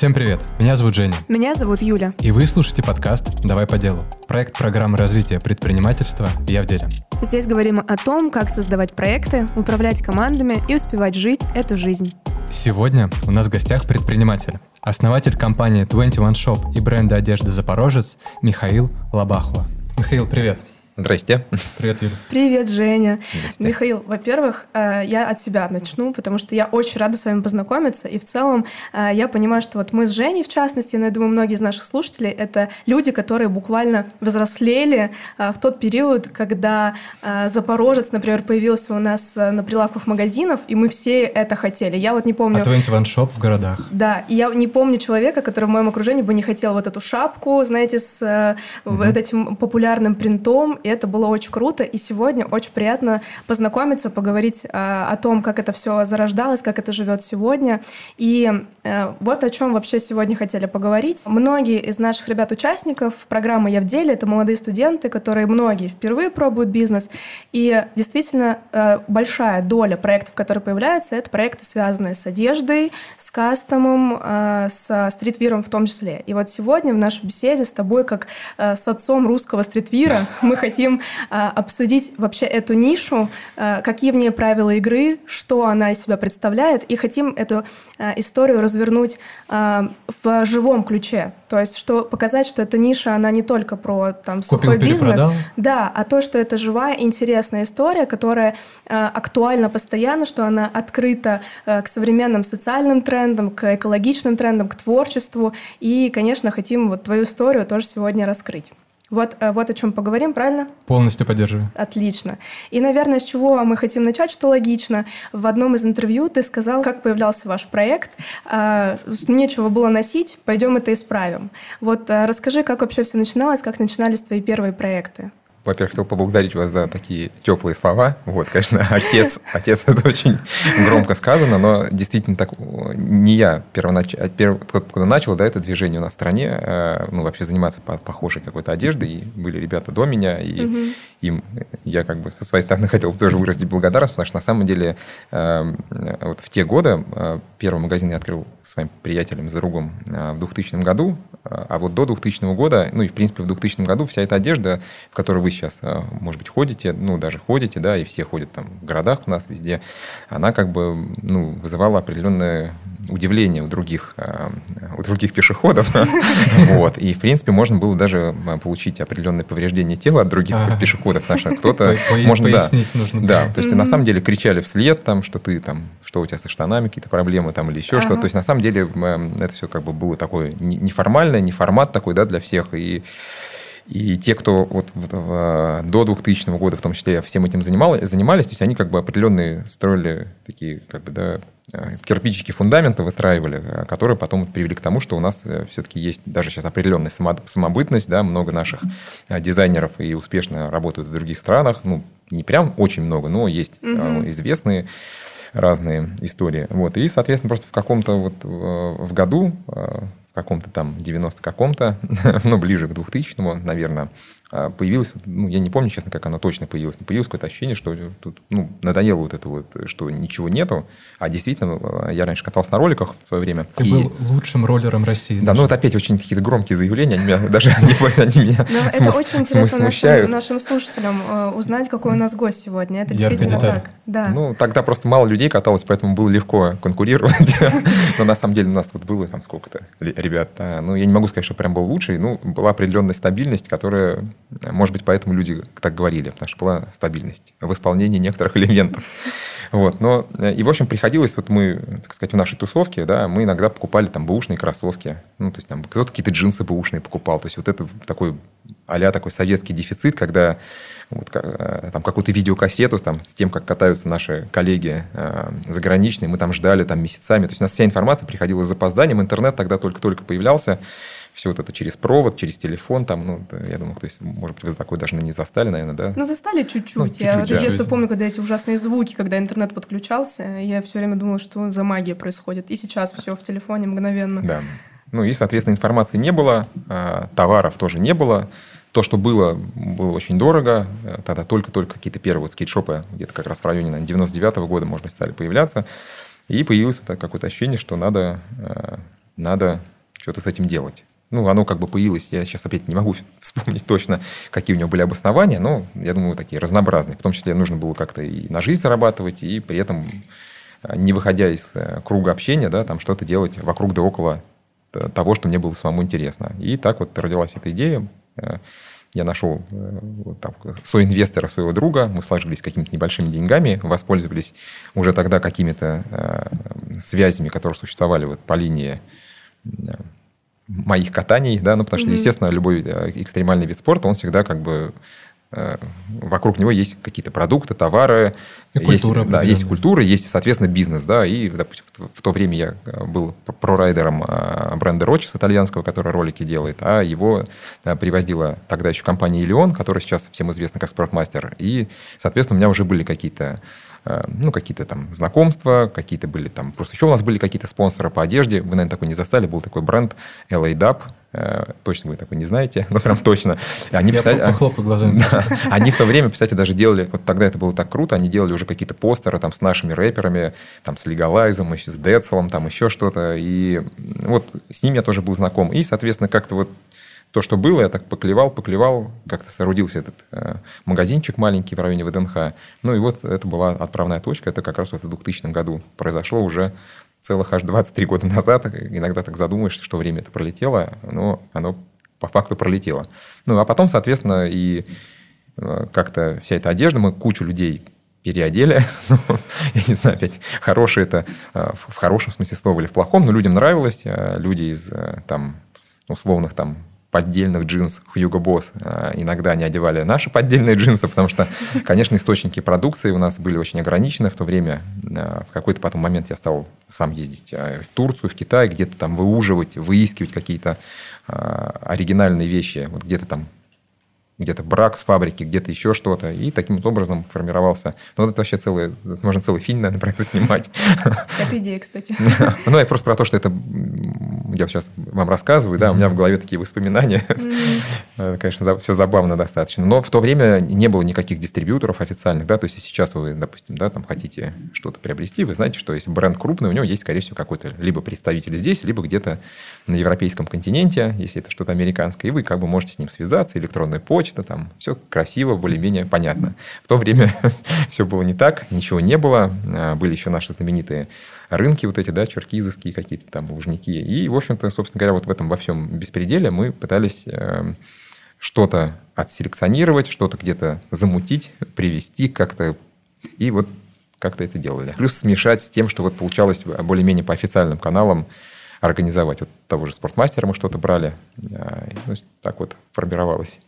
Всем привет, меня зовут Женя. Меня зовут Юля. И вы слушаете подкаст «Давай по делу». Проект программы развития предпринимательства «Я в деле». Здесь говорим о том, как создавать проекты, управлять командами и успевать жить эту жизнь. Сегодня у нас в гостях предприниматель, основатель компании 21 Shop и бренда одежды «Запорожец» Михаил Лобахова. Михаил, привет. Здрасте. Привет, Юля. Привет, Женя. Здрасте. Михаил, во-первых, э, я от себя начну, потому что я очень рада с вами познакомиться. И в целом э, я понимаю, что вот мы с Женей, в частности, но я думаю, многие из наших слушателей, это люди, которые буквально взрослели э, в тот период, когда Запорожец, например, появился у нас на прилавках магазинов, и мы все это хотели. Я вот не помню... А 21 Shop в городах. Да, и я не помню человека, который в моем окружении бы не хотел вот эту шапку, знаете, с угу. вот этим популярным принтом, и это было очень круто. И сегодня очень приятно познакомиться, поговорить а, о том, как это все зарождалось, как это живет сегодня. И а, вот о чем вообще сегодня хотели поговорить. Многие из наших ребят-участников программы «Я в деле» — это молодые студенты, которые многие впервые пробуют бизнес. И действительно а, большая доля проектов, которые появляются, это проекты, связанные с одеждой, с кастомом, с стритвиром в том числе. И вот сегодня в нашей беседе с тобой, как с отцом русского стритвира, мы хотим хотим а, обсудить вообще эту нишу, а, какие в ней правила игры, что она из себя представляет, и хотим эту а, историю развернуть а, в живом ключе. То есть, что показать, что эта ниша, она не только про там сухой Купил, бизнес, да, а то, что это живая, интересная история, которая а, актуальна постоянно, что она открыта а, к современным социальным трендам, к экологичным трендам, к творчеству. И, конечно, хотим вот твою историю тоже сегодня раскрыть. Вот, э, вот о чем поговорим, правильно? Полностью поддерживаю. Отлично. И, наверное, с чего мы хотим начать, что логично. В одном из интервью ты сказал, как появлялся ваш проект. А, нечего было носить, пойдем это исправим. Вот э, расскажи, как вообще все начиналось, как начинались твои первые проекты во-первых, хотел поблагодарить вас за такие теплые слова. Вот, конечно, отец, отец это очень громко сказано, но действительно так не я первоначально, перв, когда начал, да, это движение у нас в стране, э, ну, вообще заниматься по похожей какой-то одеждой, и были ребята до меня, и угу. им я как бы со своей стороны хотел тоже выразить благодарность, потому что на самом деле э, вот в те годы первый магазин я открыл с своим приятелем за ругом в 2000 году, а вот до 2000 года, ну и в принципе в 2000 году вся эта одежда, в которой вы сейчас, а, может быть, ходите, ну, даже ходите, да, и все ходят там в городах у нас везде, она как бы, ну, вызывала определенное удивление у других, а, у других пешеходов. Вот. И, в принципе, можно было даже получить определенные повреждения тела от других пешеходов, потому что кто-то... Можно, да. нужно. Да, то есть, на самом деле, кричали вслед, там, что ты там, что у тебя со штанами какие-то проблемы там или еще что-то. То есть, на самом деле, это все как бы было такое неформальное, не формат такой, да, для всех. И и те, кто вот в, до 2000 года в том числе всем этим занимал, занимались, то есть они как бы определенные строили такие как бы, да, э, кирпичики фундамента выстраивали, э, которые потом привели к тому, что у нас э, все-таки есть даже сейчас определенная самобытность, да, много наших дизайнеров и успешно работают в других странах, ну, не прям очень много, но есть угу. известные разные истории. Вот. И, соответственно, просто в каком-то вот в году в каком-то там 90 каком-то, ну, ближе к 2000 наверное, появилось, ну, я не помню, честно, как оно точно появилось, но появилось какое-то ощущение, что тут, ну, надоело вот это вот, что ничего нету, а действительно, а, я раньше катался на роликах в свое время. Ты и... был лучшим роллером России. Да, даже. ну, это опять очень какие-то громкие заявления, они меня даже они, меня Это очень интересно нашим, слушателям э, узнать, какой у нас гость сегодня, это действительно так. Да. Ну, тогда просто мало людей каталось, поэтому было легко конкурировать, но на самом деле у нас вот было там сколько-то ребят, ну, я не могу сказать, что прям был лучший, ну, была определенная стабильность, которая может быть, поэтому люди так говорили, потому что была стабильность в исполнении некоторых элементов. Вот, но, э, и, в общем, приходилось, вот мы, так сказать, в нашей тусовке, да, мы иногда покупали там бэушные кроссовки, ну, то есть там кто-то какие-то джинсы бэушные покупал, то есть вот это такой а такой советский дефицит, когда вот, э, там какую-то видеокассету там, с тем, как катаются наши коллеги э, заграничные, мы там ждали там месяцами, то есть у нас вся информация приходила с запозданием, интернет тогда только-только появлялся, все вот это через провод, через телефон, там, ну, я думаю, то есть, может быть, вы такой даже не застали, наверное, да? Ну, застали чуть-чуть. Ну, чуть-чуть я вот да. из детства помню, когда эти ужасные звуки, когда интернет подключался, я все время думала, что за магия происходит. И сейчас все в телефоне мгновенно. Да. Ну и, соответственно, информации не было, а, товаров тоже не было. То, что было, было очень дорого. Тогда только-только какие-то первые вот скейтшопы, где-то как раз в районе наверное, 99 -го года, может быть, стали появляться. И появилось вот какое-то ощущение, что надо а, надо что-то с этим делать. Ну, оно как бы появилось, я сейчас опять не могу вспомнить точно, какие у него были обоснования, но, я думаю, такие разнообразные. В том числе нужно было как-то и на жизнь зарабатывать, и при этом, э, не выходя из э, круга общения, да, там что-то делать вокруг да около того, что мне было самому интересно. И так вот родилась эта идея. Э, я нашел вот так, соинвестора своего друга, мы сложились какими-то небольшими деньгами, воспользовались уже тогда какими-то связями, которые существовали вот по линии моих катаний, да, ну, потому что, естественно, любой э, экстремальный вид спорта, он всегда как бы э, вокруг него есть какие-то продукты, товары, и есть, культура, да, есть культура, есть, соответственно, бизнес, да, и, допустим, в то время я э, был прорайдером бренда Рочес итальянского, который ролики делает, а его привозила тогда еще компания Илион, которая сейчас всем известна как Спортмастер, и, соответственно, у меня уже были какие-то ну, какие-то там знакомства, какие-то были там... Просто еще у нас были какие-то спонсоры по одежде. Вы, наверное, такой не застали. Был такой бренд LA Dub. Э, точно вы такой не знаете, но прям точно. Они, Я писали, похлопаю глазами. они в то время, кстати, даже делали... Вот тогда это было так круто. Они делали уже какие-то постеры там с нашими рэперами, там с Легалайзом, с Децелом, там еще что-то. И вот с ними я тоже был знаком. И, соответственно, как-то вот то, что было, я так поклевал, поклевал, как-то соорудился этот э, магазинчик маленький в районе ВДНХ. Ну и вот это была отправная точка, это как раз вот в 2000 году произошло уже целых аж 23 года назад. Иногда так задумаешься, что время это пролетело, но оно по факту пролетело. Ну а потом, соответственно, и э, как-то вся эта одежда, мы кучу людей переодели. Ну, я не знаю, опять, хорошее это э, в хорошем смысле слова или в плохом, но людям нравилось. Э, люди из там условных там поддельных джинс Hugo Boss. А, иногда они одевали наши поддельные джинсы, потому что, конечно, источники продукции у нас были очень ограничены в то время. А, в какой-то потом момент я стал сам ездить а, в Турцию, в Китай, где-то там выуживать, выискивать какие-то оригинальные вещи. Вот где-то там где-то брак с фабрики, где-то еще что-то. И таким вот образом формировался. Ну, это вообще целый, можно целый фильм, наверное, про это снимать. Это идея, кстати. Ну, я просто про то, что это я сейчас вам рассказываю, да, у меня в голове такие воспоминания. Конечно, все забавно достаточно. Но в то время не было никаких дистрибьюторов официальных, да, то есть сейчас вы, допустим, да, там хотите что-то приобрести, вы знаете, что если бренд крупный, у него есть, скорее всего, какой-то либо представитель здесь, либо где-то на европейском континенте, если это что-то американское, и вы как бы можете с ним связаться, электронная почта, там, все красиво, более-менее понятно. В то время все было не так, ничего не было, а, были еще наши знаменитые рынки вот эти, да, черкизовские какие-то там, лужники. И, в общем-то, собственно говоря, вот в этом во всем беспределе мы пытались э, что-то отселекционировать, что-то где-то замутить, привести как-то. И вот как-то это делали. Плюс смешать с тем, что вот получалось более-менее по официальным каналам организовать. Вот того же спортмастера мы что-то брали. Э, ну, так вот формировалось.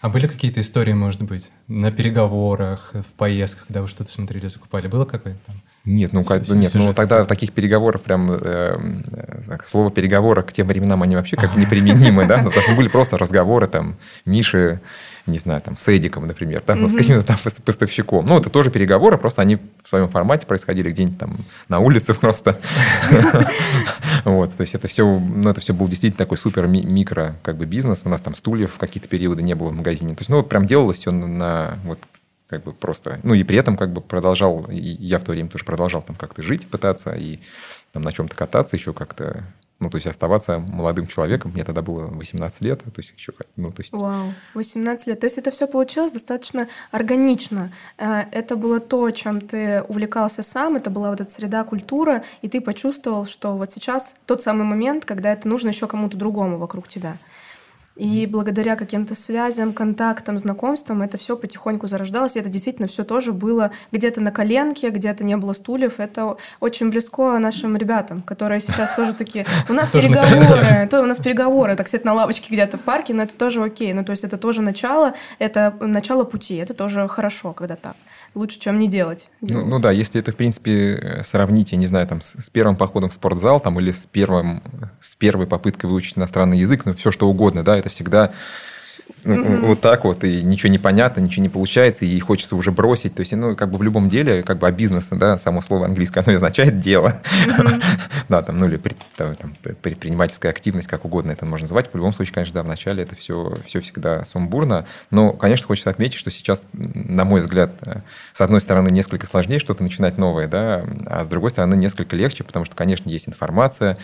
А были какие-то истории, может быть, на переговорах, в поездках, когда вы что-то смотрели, закупали? Было какое-то там? Нет, ну, как, нет, ну тогда таких переговоров прям э, э, слово переговоры к тем временам они вообще как бы неприменимы, да, ну, там были просто разговоры там Миши, не знаю, там с Эдиком, например, да, ну, с каким-то там поставщиком. Ну, это тоже переговоры, просто они в своем формате происходили где-нибудь там на улице просто. Вот, то есть это все, ну, это все был действительно такой супер микро как бы бизнес. У нас там стульев в какие-то периоды не было в магазине. То есть, ну, вот прям делалось все на вот как бы просто, ну и при этом как бы продолжал, и я в то время тоже продолжал там как-то жить, пытаться и там на чем-то кататься, еще как-то, ну то есть оставаться молодым человеком. Мне тогда было 18 лет, то есть еще, ну то есть... Вау, 18 лет. То есть это все получилось достаточно органично. Э, это было то, чем ты увлекался сам, это была вот эта среда, культура, и ты почувствовал, что вот сейчас тот самый момент, когда это нужно еще кому-то другому вокруг тебя. И благодаря каким-то связям, контактам, знакомствам это все потихоньку зарождалось. И это действительно все тоже было где-то на коленке, где-то не было стульев. Это очень близко нашим ребятам, которые сейчас тоже такие... У нас переговоры, то у нас переговоры, так сказать, на лавочке где-то в парке, но это тоже окей. Ну, то есть это тоже начало, это начало пути, это тоже хорошо, когда так лучше, чем не делать. Ну, ну да, если это, в принципе, э, сравнить, я не знаю, там, с, с первым походом в спортзал там, или с, первым, с первой попыткой выучить иностранный язык, ну, все что угодно, да, это всегда mm-hmm. вот так вот, и ничего не понятно, ничего не получается, и хочется уже бросить. То есть, ну, как бы в любом деле, как бы а бизнес, да, само слово английское, оно означает дело. Mm-hmm. да, там, ну, или пред, там, предпринимательская активность, как угодно это можно называть. В любом случае, конечно, да, вначале это все, все всегда сумбурно. Но, конечно, хочется отметить, что сейчас, на мой взгляд, э, с одной стороны, несколько сложнее что-то начинать новое, да, а с другой стороны, несколько легче, потому что, конечно, есть информация,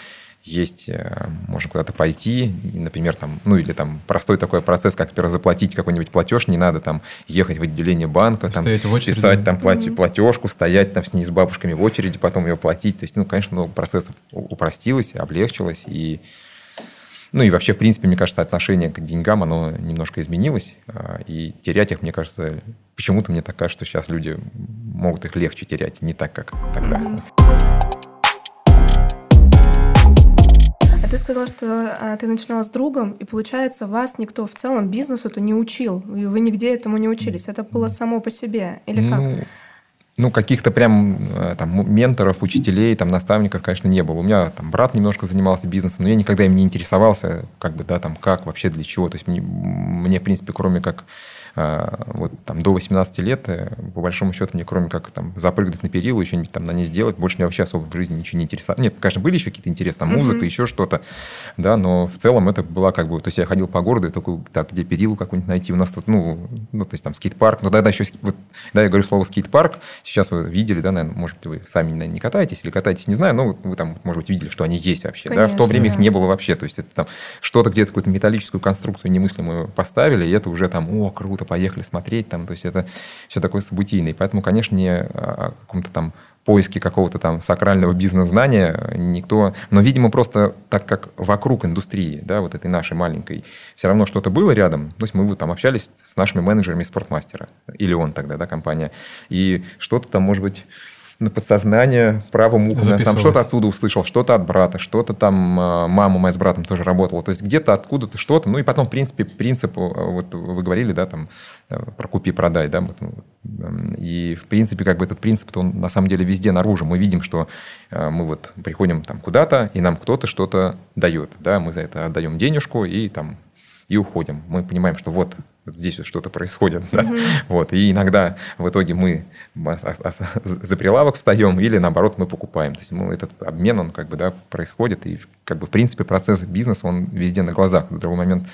есть, э, можно куда-то пойти, например, там, ну или там простой такой процесс, как, например, заплатить какой-нибудь платеж, не надо там ехать в отделение банка, там, писать там плат, платежку, стоять там с ней с бабушками в очереди, потом ее платить. То есть, ну, конечно, много процессов упростилось, облегчилось, и ну и вообще, в принципе, мне кажется, отношение к деньгам, оно немножко изменилось. А, и терять их, мне кажется, почему-то мне так кажется, что сейчас люди могут их легче терять, не так, как тогда. Ты сказала, что а, ты начинала с другом, и получается, вас никто в целом бизнесу-то не учил, и вы нигде этому не учились. Это было само по себе, или как? Ну, ну, каких-то прям э, там менторов, учителей, там наставников, конечно, не было. У меня там брат немножко занимался бизнесом, но я никогда им не интересовался, как бы, да, там, как, вообще, для чего. То есть мне, мне в принципе, кроме как вот там до 18 лет, э, по большому счету, мне кроме как там запрыгнуть на перила, еще нибудь там на ней сделать, больше меня вообще особо в жизни ничего не интересовало. Нет, конечно, были еще какие-то интересы, там музыка, mm-hmm. еще что-то, да, но в целом это была как бы, то есть я ходил по городу, и такой, так, где перилу какую-нибудь найти, у нас тут, ну, ну, то есть там скейт-парк, но тогда еще, вот, да, я говорю слово скейт-парк, сейчас вы видели, да, наверное, может быть, вы сами, наверное, не катаетесь или катаетесь, не знаю, но вы там, может быть, видели, что они есть вообще, Конечно, да, в то время да. их не было вообще, то есть это там что-то где-то какую-то металлическую конструкцию немыслимую поставили, и это уже там, о, круто, поехали смотреть, там, то есть это все такое событийное. Поэтому, конечно, не о каком-то там поиске какого-то там сакрального бизнес-знания никто... Но, видимо, просто так как вокруг индустрии, да, вот этой нашей маленькой, все равно что-то было рядом. То есть мы там общались с нашими менеджерами спортмастера, или он тогда, да, компания, и что-то там, может быть, на подсознание правым ухом. Там что-то отсюда услышал, что-то от брата, что-то там э, мама моя с братом тоже работала. То есть где-то откуда-то что-то. Ну и потом, в принципе, принцип, э, вот вы говорили, да, там, э, про купи-продай, да, и, в принципе, как бы этот принцип, он на самом деле везде наружу. Мы видим, что мы вот приходим там куда-то, и нам кто-то что-то дает, да, мы за это отдаем денежку, и там и уходим. Мы понимаем, что вот, здесь вот что-то происходит. Да? Mm-hmm. Вот, и иногда в итоге мы за прилавок встаем или наоборот мы покупаем. То есть мы, этот обмен, он как бы да, происходит. И как бы в принципе процесс бизнеса, он везде на глазах. В другой момент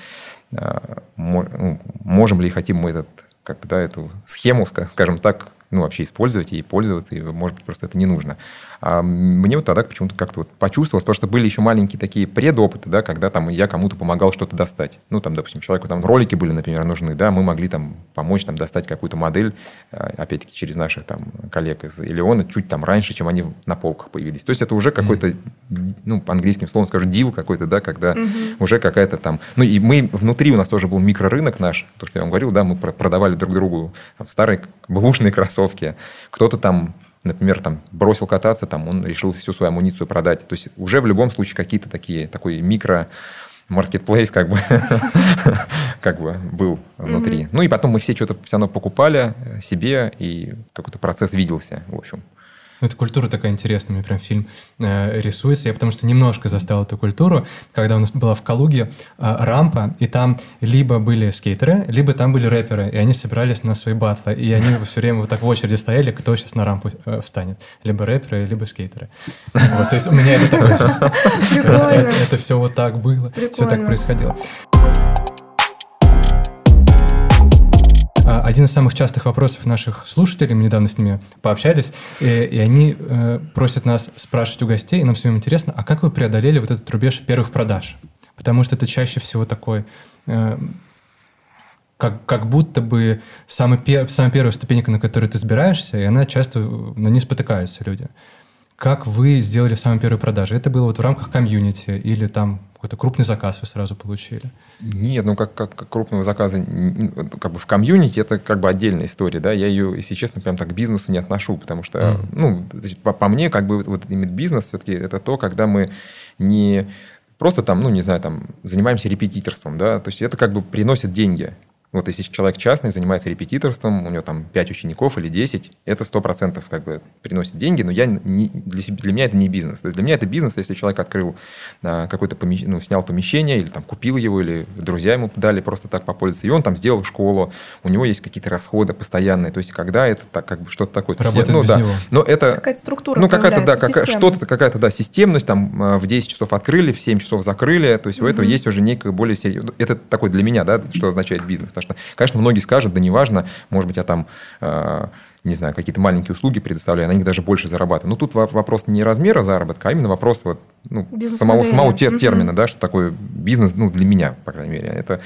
а, ну, можем ли и хотим мы этот, как бы, да, эту схему, скажем так, ну, вообще использовать и пользоваться, и, может быть, просто это не нужно. А мне вот тогда почему-то как-то вот почувствовалось, потому что были еще маленькие такие предопыты, да, когда там я кому-то помогал что-то достать. Ну, там, допустим, человеку там ролики были, например, нужны, да, мы могли там помочь там достать какую-то модель, а, опять-таки, через наших там коллег из Илеона, чуть там раньше, чем они на полках появились. То есть это уже какой-то, mm-hmm. ну, по английским словом скажу, дил какой-то, да, когда mm-hmm. уже какая-то там... Ну, и мы внутри у нас тоже был микрорынок наш, то, что я вам говорил, да, мы продавали друг другу там, старые бэушные кроссовки. Кто-то там например, там, бросил кататься, там, он решил всю свою амуницию продать. То есть уже в любом случае какие-то такие, такой микро маркетплейс как бы, как бы был внутри. Ну и потом мы все что-то все равно покупали себе, и какой-то процесс виделся, в общем. Ну, эта культура такая интересная, мне прям фильм э, рисуется. Я потому что немножко застал эту культуру, когда у нас была в Калуге э, рампа, и там либо были скейтеры, либо там были рэперы, и они собирались на свои батлы, и они все время вот так в очереди стояли, кто сейчас на рампу э, встанет. Либо рэперы, либо скейтеры. Вот, то есть у меня это такое... Это все вот так было, все так происходило. Один из самых частых вопросов наших слушателей, мы недавно с ними пообщались, и, и они э, просят нас спрашивать у гостей, и нам всем интересно, а как вы преодолели вот этот рубеж первых продаж? Потому что это чаще всего такой... Э, как, как будто бы самый пер, самая первая ступенька, на которой ты сбираешься, и она часто на ней спотыкаются люди. Как вы сделали самые первые продажи? Это было вот в рамках комьюнити или там какой-то крупный заказ вы сразу получили? Нет, ну как, как, как крупного заказа как бы в комьюнити это как бы отдельная история, да, я ее, если честно, прям так к бизнесу не отношу, потому что, mm. ну, по, по мне, как бы вот именно бизнес все-таки это то, когда мы не просто там, ну, не знаю, там, занимаемся репетиторством, да, то есть это как бы приносит деньги, вот если человек частный, занимается репетиторством, у него там 5 учеников или 10, это 100% как бы приносит деньги, но я не, для, себя, для меня это не бизнес. То есть для меня это бизнес, если человек открыл а, какой-то помещение, ну, снял помещение, или там купил его, или друзья ему дали просто так попользоваться, и он там сделал школу, у него есть какие-то расходы постоянные, то есть когда это так, как бы что-то такое. Работает ну, без да, него. Но это, какая-то структура Ну, какая-то, да, какая, что-то, какая-то, да, системность, там а, в 10 часов открыли, в 7 часов закрыли, то есть mm-hmm. у этого есть уже некое более серьезное, это такой для меня, да, что означает бизнес, что, конечно, многие скажут, да неважно, может быть, я там э, не знаю, какие-то маленькие услуги предоставляю, на них даже больше зарабатываю. Но тут вопрос не размера заработка, а именно вопрос вот, ну, самого, самого тер- термина, да, что такое бизнес, ну, для меня, по крайней мере. Это,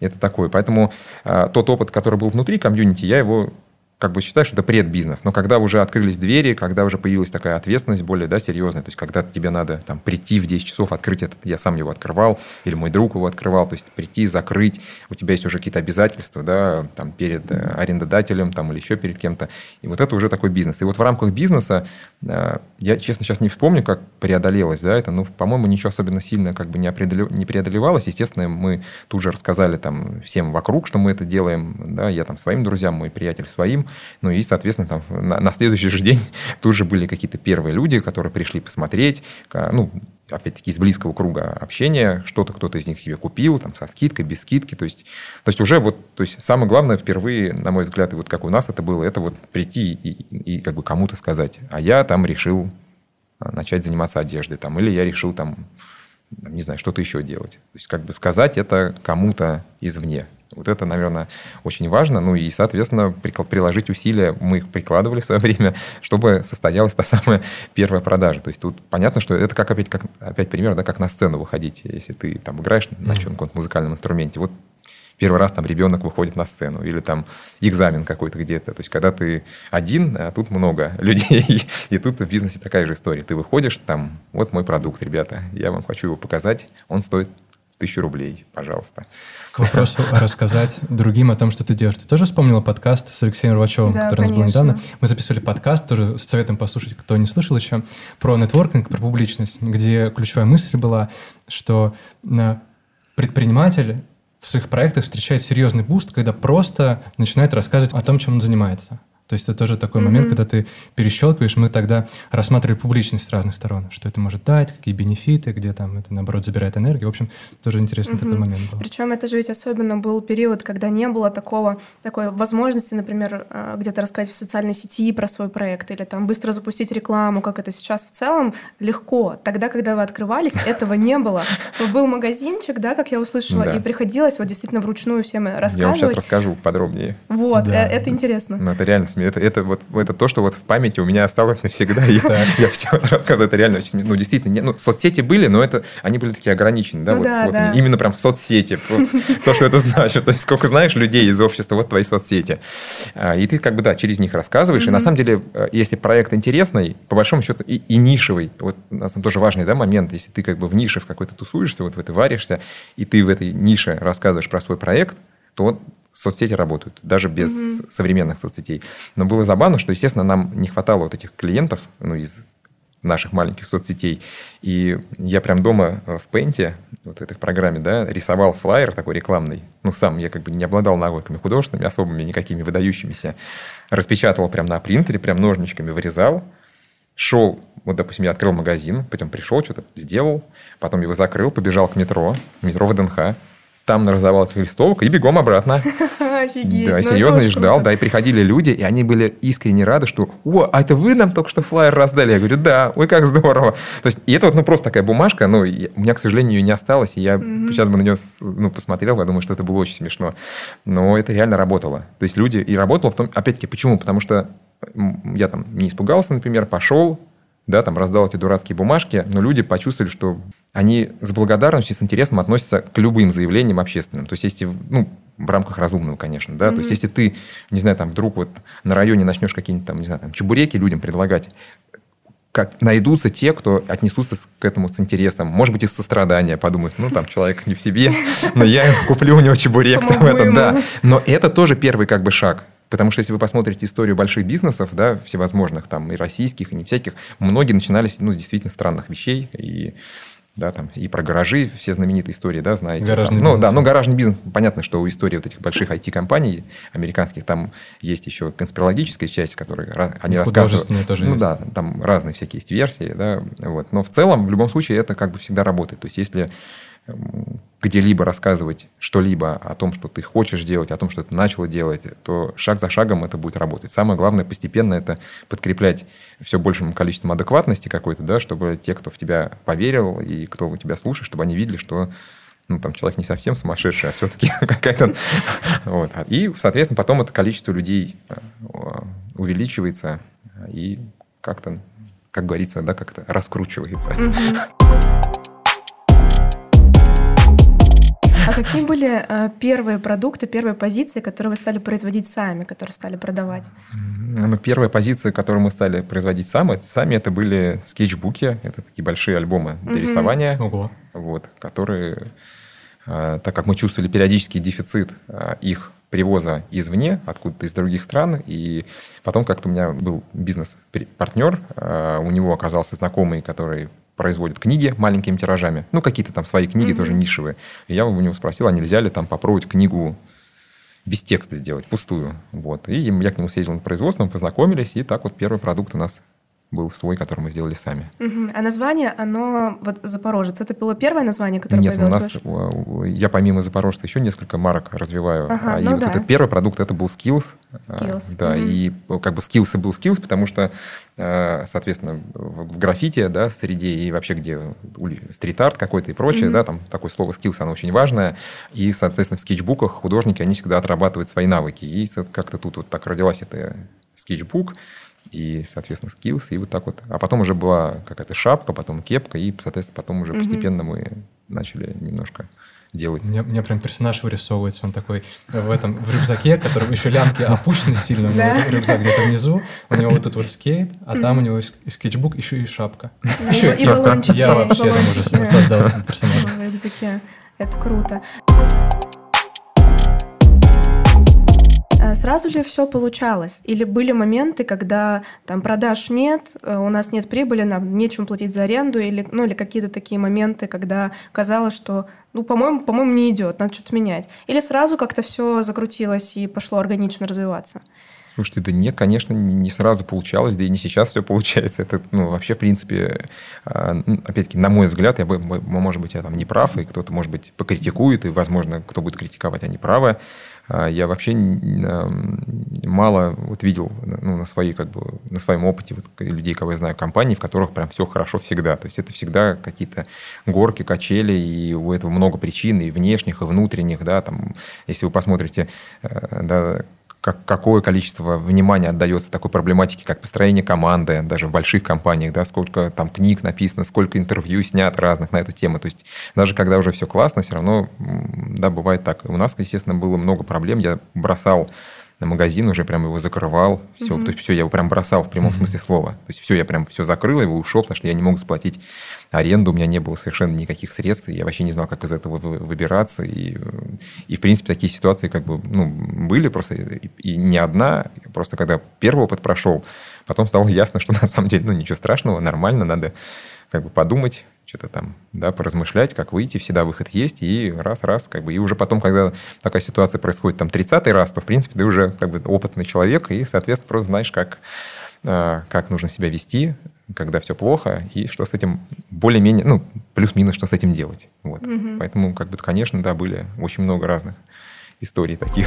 это такое. Поэтому э, тот опыт, который был внутри комьюнити, я его как бы считаю, что это предбизнес. Но когда уже открылись двери, когда уже появилась такая ответственность более да, серьезная, то есть когда тебе надо там, прийти в 10 часов, открыть этот, я сам его открывал, или мой друг его открывал, то есть прийти, закрыть, у тебя есть уже какие-то обязательства да, там, перед э, арендодателем там, или еще перед кем-то. И вот это уже такой бизнес. И вот в рамках бизнеса, э, я, честно, сейчас не вспомню, как преодолелось да, это, ну, по-моему, ничего особенно сильно как бы не преодолевалось. Естественно, мы тут же рассказали там, всем вокруг, что мы это делаем, да, я там своим друзьям, мой приятель своим, ну и, соответственно, там на, на следующий же день тоже были какие-то первые люди, которые пришли посмотреть, ну, опять-таки, из близкого круга общения, что-то кто-то из них себе купил, там, со скидкой, без скидки, то есть, то есть уже вот, то есть самое главное впервые, на мой взгляд, и вот как у нас это было, это вот прийти и, и как бы кому-то сказать, а я там решил а, начать заниматься одеждой, там, или я решил там, не знаю, что-то еще делать. То есть как бы сказать это кому-то извне. Вот это, наверное, очень важно. Ну и, соответственно, приложить усилия мы их прикладывали в свое время, чтобы состоялась та самая первая продажа. То есть тут понятно, что это как опять, как, опять пример, да, как на сцену выходить. Если ты там играешь на чем-то музыкальном инструменте, вот первый раз там ребенок выходит на сцену, или там экзамен какой-то где-то. То есть, когда ты один, а тут много людей, и тут в бизнесе такая же история. Ты выходишь, там, вот мой продукт, ребята, я вам хочу его показать, он стоит тысячу рублей, пожалуйста. К вопросу рассказать другим о том, что ты делаешь. Ты тоже вспомнила подкаст с Алексеем Рвачевым, да, который конечно. у нас был недавно? Мы записывали подкаст, тоже с советом послушать, кто не слышал еще, про нетворкинг, про публичность, где ключевая мысль была, что э, предприниматель в своих проектах встречает серьезный буст, когда просто начинает рассказывать о том, чем он занимается. То есть это тоже такой mm-hmm. момент, когда ты перещелкиваешь, мы тогда рассматривали публичность с разных сторон, что это может дать, какие бенефиты, где там это, наоборот, забирает энергию. В общем, тоже интересный mm-hmm. такой момент был. Причем это же ведь особенно был период, когда не было такого, такой возможности, например, а, где-то рассказать в социальной сети про свой проект или там быстро запустить рекламу, как это сейчас в целом, легко. Тогда, когда вы открывались, этого не было. Был магазинчик, да, как я услышала, и приходилось вот действительно вручную всем рассказывать. Я вам сейчас расскажу подробнее. Вот, э, это интересно. Ну, это реально это, это, вот, это то, что вот в памяти у меня осталось навсегда. И я, я все рассказываю, это реально очень Ну, действительно, не, ну, соцсети были, но это, они были такие ограничены, да, ну, вот, да, вот да. именно прям в соцсети. То, что это значит. То есть, сколько знаешь людей из общества, вот твои соцсети. А, и ты как бы, да, через них рассказываешь. И на самом деле, э, если проект интересный, по большому счету, и, и нишевый, вот у нас там тоже важный да, момент, если ты как бы в нише в какой-то тусуешься, вот в этой варишься, и ты в этой нише рассказываешь про свой проект, то соцсети работают, даже без угу. современных соцсетей. Но было забавно, что, естественно, нам не хватало вот этих клиентов ну, из наших маленьких соцсетей. И я прям дома в Пенте, вот в этой программе, да, рисовал флайер такой рекламный. Ну, сам я как бы не обладал навыками художественными, особыми никакими выдающимися. Распечатывал прям на принтере, прям ножничками вырезал. Шел, вот, допустим, я открыл магазин, потом пришел, что-то сделал, потом его закрыл, побежал к метро, метро ВДНХ, там нарисовал этих листовок и бегом обратно. Офигеть. Да, ну, серьезно, и ждал, да, и приходили люди, и они были искренне рады, что, о, а это вы нам только что флайер раздали? Я говорю, да, ой, как здорово. То есть, и это вот, ну, просто такая бумажка, ну, у меня, к сожалению, ее не осталось, и я mm-hmm. сейчас бы на нее, ну, посмотрел, я думаю, что это было очень смешно. Но это реально работало. То есть, люди, и работало в том, опять-таки, почему? Потому что я там не испугался, например, пошел, да, там раздал эти дурацкие бумажки, но люди почувствовали, что они с благодарностью, с интересом относятся к любым заявлениям общественным. То есть, если, ну, в рамках разумного, конечно, да, mm-hmm. то есть, если ты, не знаю, там, вдруг вот на районе начнешь какие-нибудь там, не знаю, там, чебуреки людям предлагать, как найдутся те, кто отнесутся к этому с интересом. Может быть, из сострадания подумают, ну, там, человек не в себе, но я куплю у него чебурек. Там, это, да. Но это тоже первый как бы шаг. Потому что если вы посмотрите историю больших бизнесов, да, всевозможных, там, и российских, и не всяких, многие начинались, ну, с действительно странных вещей. И да, там и про гаражи, все знаменитые истории, да, знаете. Гаражный там, бизнес. Ну, да, ну, гаражный бизнес, понятно, что у истории вот этих больших IT-компаний американских там есть еще конспирологическая часть, в которой они рассказывают. тоже ну, есть. да, там разные всякие есть версии, да, вот. Но в целом, в любом случае, это как бы всегда работает. То есть, если где-либо рассказывать что-либо о том, что ты хочешь делать, о том, что ты начал делать, то шаг за шагом это будет работать. Самое главное постепенно это подкреплять все большим количеством адекватности какой-то, да, чтобы те, кто в тебя поверил и кто у тебя слушает, чтобы они видели, что ну, там человек не совсем сумасшедший, а все-таки какая-то... Вот. И, соответственно, потом это количество людей э, увеличивается и как-то, как говорится, да, как-то раскручивается. А какие были э, первые продукты, первые позиции, которые вы стали производить сами, которые стали продавать? Ну, первая позиция, которую мы стали производить сами, сами это были скетчбуки, это такие большие альбомы для рисования, Ого. вот, которые, э, так как мы чувствовали периодический дефицит э, их привоза извне, откуда-то из других стран. И потом как-то у меня был бизнес-партнер, э, у него оказался знакомый, который производит книги маленькими тиражами. Ну, какие-то там свои книги mm-hmm. тоже нишевые. И я у него спросил, а нельзя ли там попробовать книгу без текста сделать, пустую. Вот. И я к нему съездил на производство, мы познакомились, и так вот первый продукт у нас был свой, который мы сделали сами. Угу. А название, оно вот Запорожец, это было первое название, которое Нет? Нет, у нас, я помимо Запорожца еще несколько марок развиваю. Ага, а, и ну вот да. этот первый продукт, это был Skills. Skills. Да, угу. и как бы Skills и был Skills, потому что, э, соответственно, в граффити, да, среде и вообще где стрит-арт какой-то и прочее, угу. да, там такое слово Skills, оно очень важное. И, соответственно, в скетчбуках художники, они всегда отрабатывают свои навыки. И как-то тут вот так родилась эта скетчбук, и, соответственно, skills, и вот так вот. А потом уже была какая-то шапка, потом кепка, и, соответственно, потом уже постепенно мы начали немножко делать. Мне, мне прям персонаж вырисовывается, он такой в этом, в рюкзаке, который еще лямки опущены сильно, у него рюкзак где-то внизу, у него вот тут вот скейт, а там у него скетчбук, еще и шапка. Еще и баллончики. Я вообще там уже создал персонаж. В рюкзаке. Это круто. Сразу ли все получалось? Или были моменты, когда там продаж нет, э, у нас нет прибыли, нам нечем платить за аренду, или, ну, или какие-то такие моменты, когда казалось, что, ну, по-моему, по-моему, не идет, надо что-то менять. Или сразу как-то все закрутилось и пошло органично развиваться? Слушайте, да нет, конечно, не сразу получалось, да и не сейчас все получается. Это, ну, вообще, в принципе, а, опять-таки, на мой взгляд, я, может быть, я там не прав, и кто-то, может быть, покритикует, и, возможно, кто будет критиковать, они правы. А, я вообще мало вот видел ну, на, своей, как бы, на своем опыте вот, людей, кого я знаю, компаний, в которых прям все хорошо всегда. То есть это всегда какие-то горки, качели, и у этого много причин, и внешних, и внутренних. Да, там, если вы посмотрите э, да, как, какое количество внимания отдается такой проблематике, как построение команды, даже в больших компаниях, да, сколько там книг написано, сколько интервью снят разных на эту тему. То есть даже когда уже все классно, все равно, да, бывает так. У нас, естественно, было много проблем. Я бросал на магазин, уже прям его закрывал, все, mm-hmm. то есть все, я его прям бросал в прямом mm-hmm. смысле слова. То есть все, я прям все закрыл, его ушел, потому что я не мог заплатить аренду, у меня не было совершенно никаких средств, я вообще не знал, как из этого выбираться. И, и в принципе, такие ситуации как бы, ну, были просто, и, и не одна, просто когда первый опыт прошел, потом стало ясно, что на самом деле, ну, ничего страшного, нормально, надо как бы подумать, что-то там, да, поразмышлять, как выйти, всегда выход есть, и раз-раз, как бы, и уже потом, когда такая ситуация происходит там 30-й раз, то, в принципе, ты уже как бы опытный человек, и, соответственно, просто знаешь, как, а, как нужно себя вести, когда все плохо, и что с этим более-менее, ну, плюс-минус, что с этим делать. Вот. Угу. Поэтому, как бы, конечно, да, были очень много разных историй таких.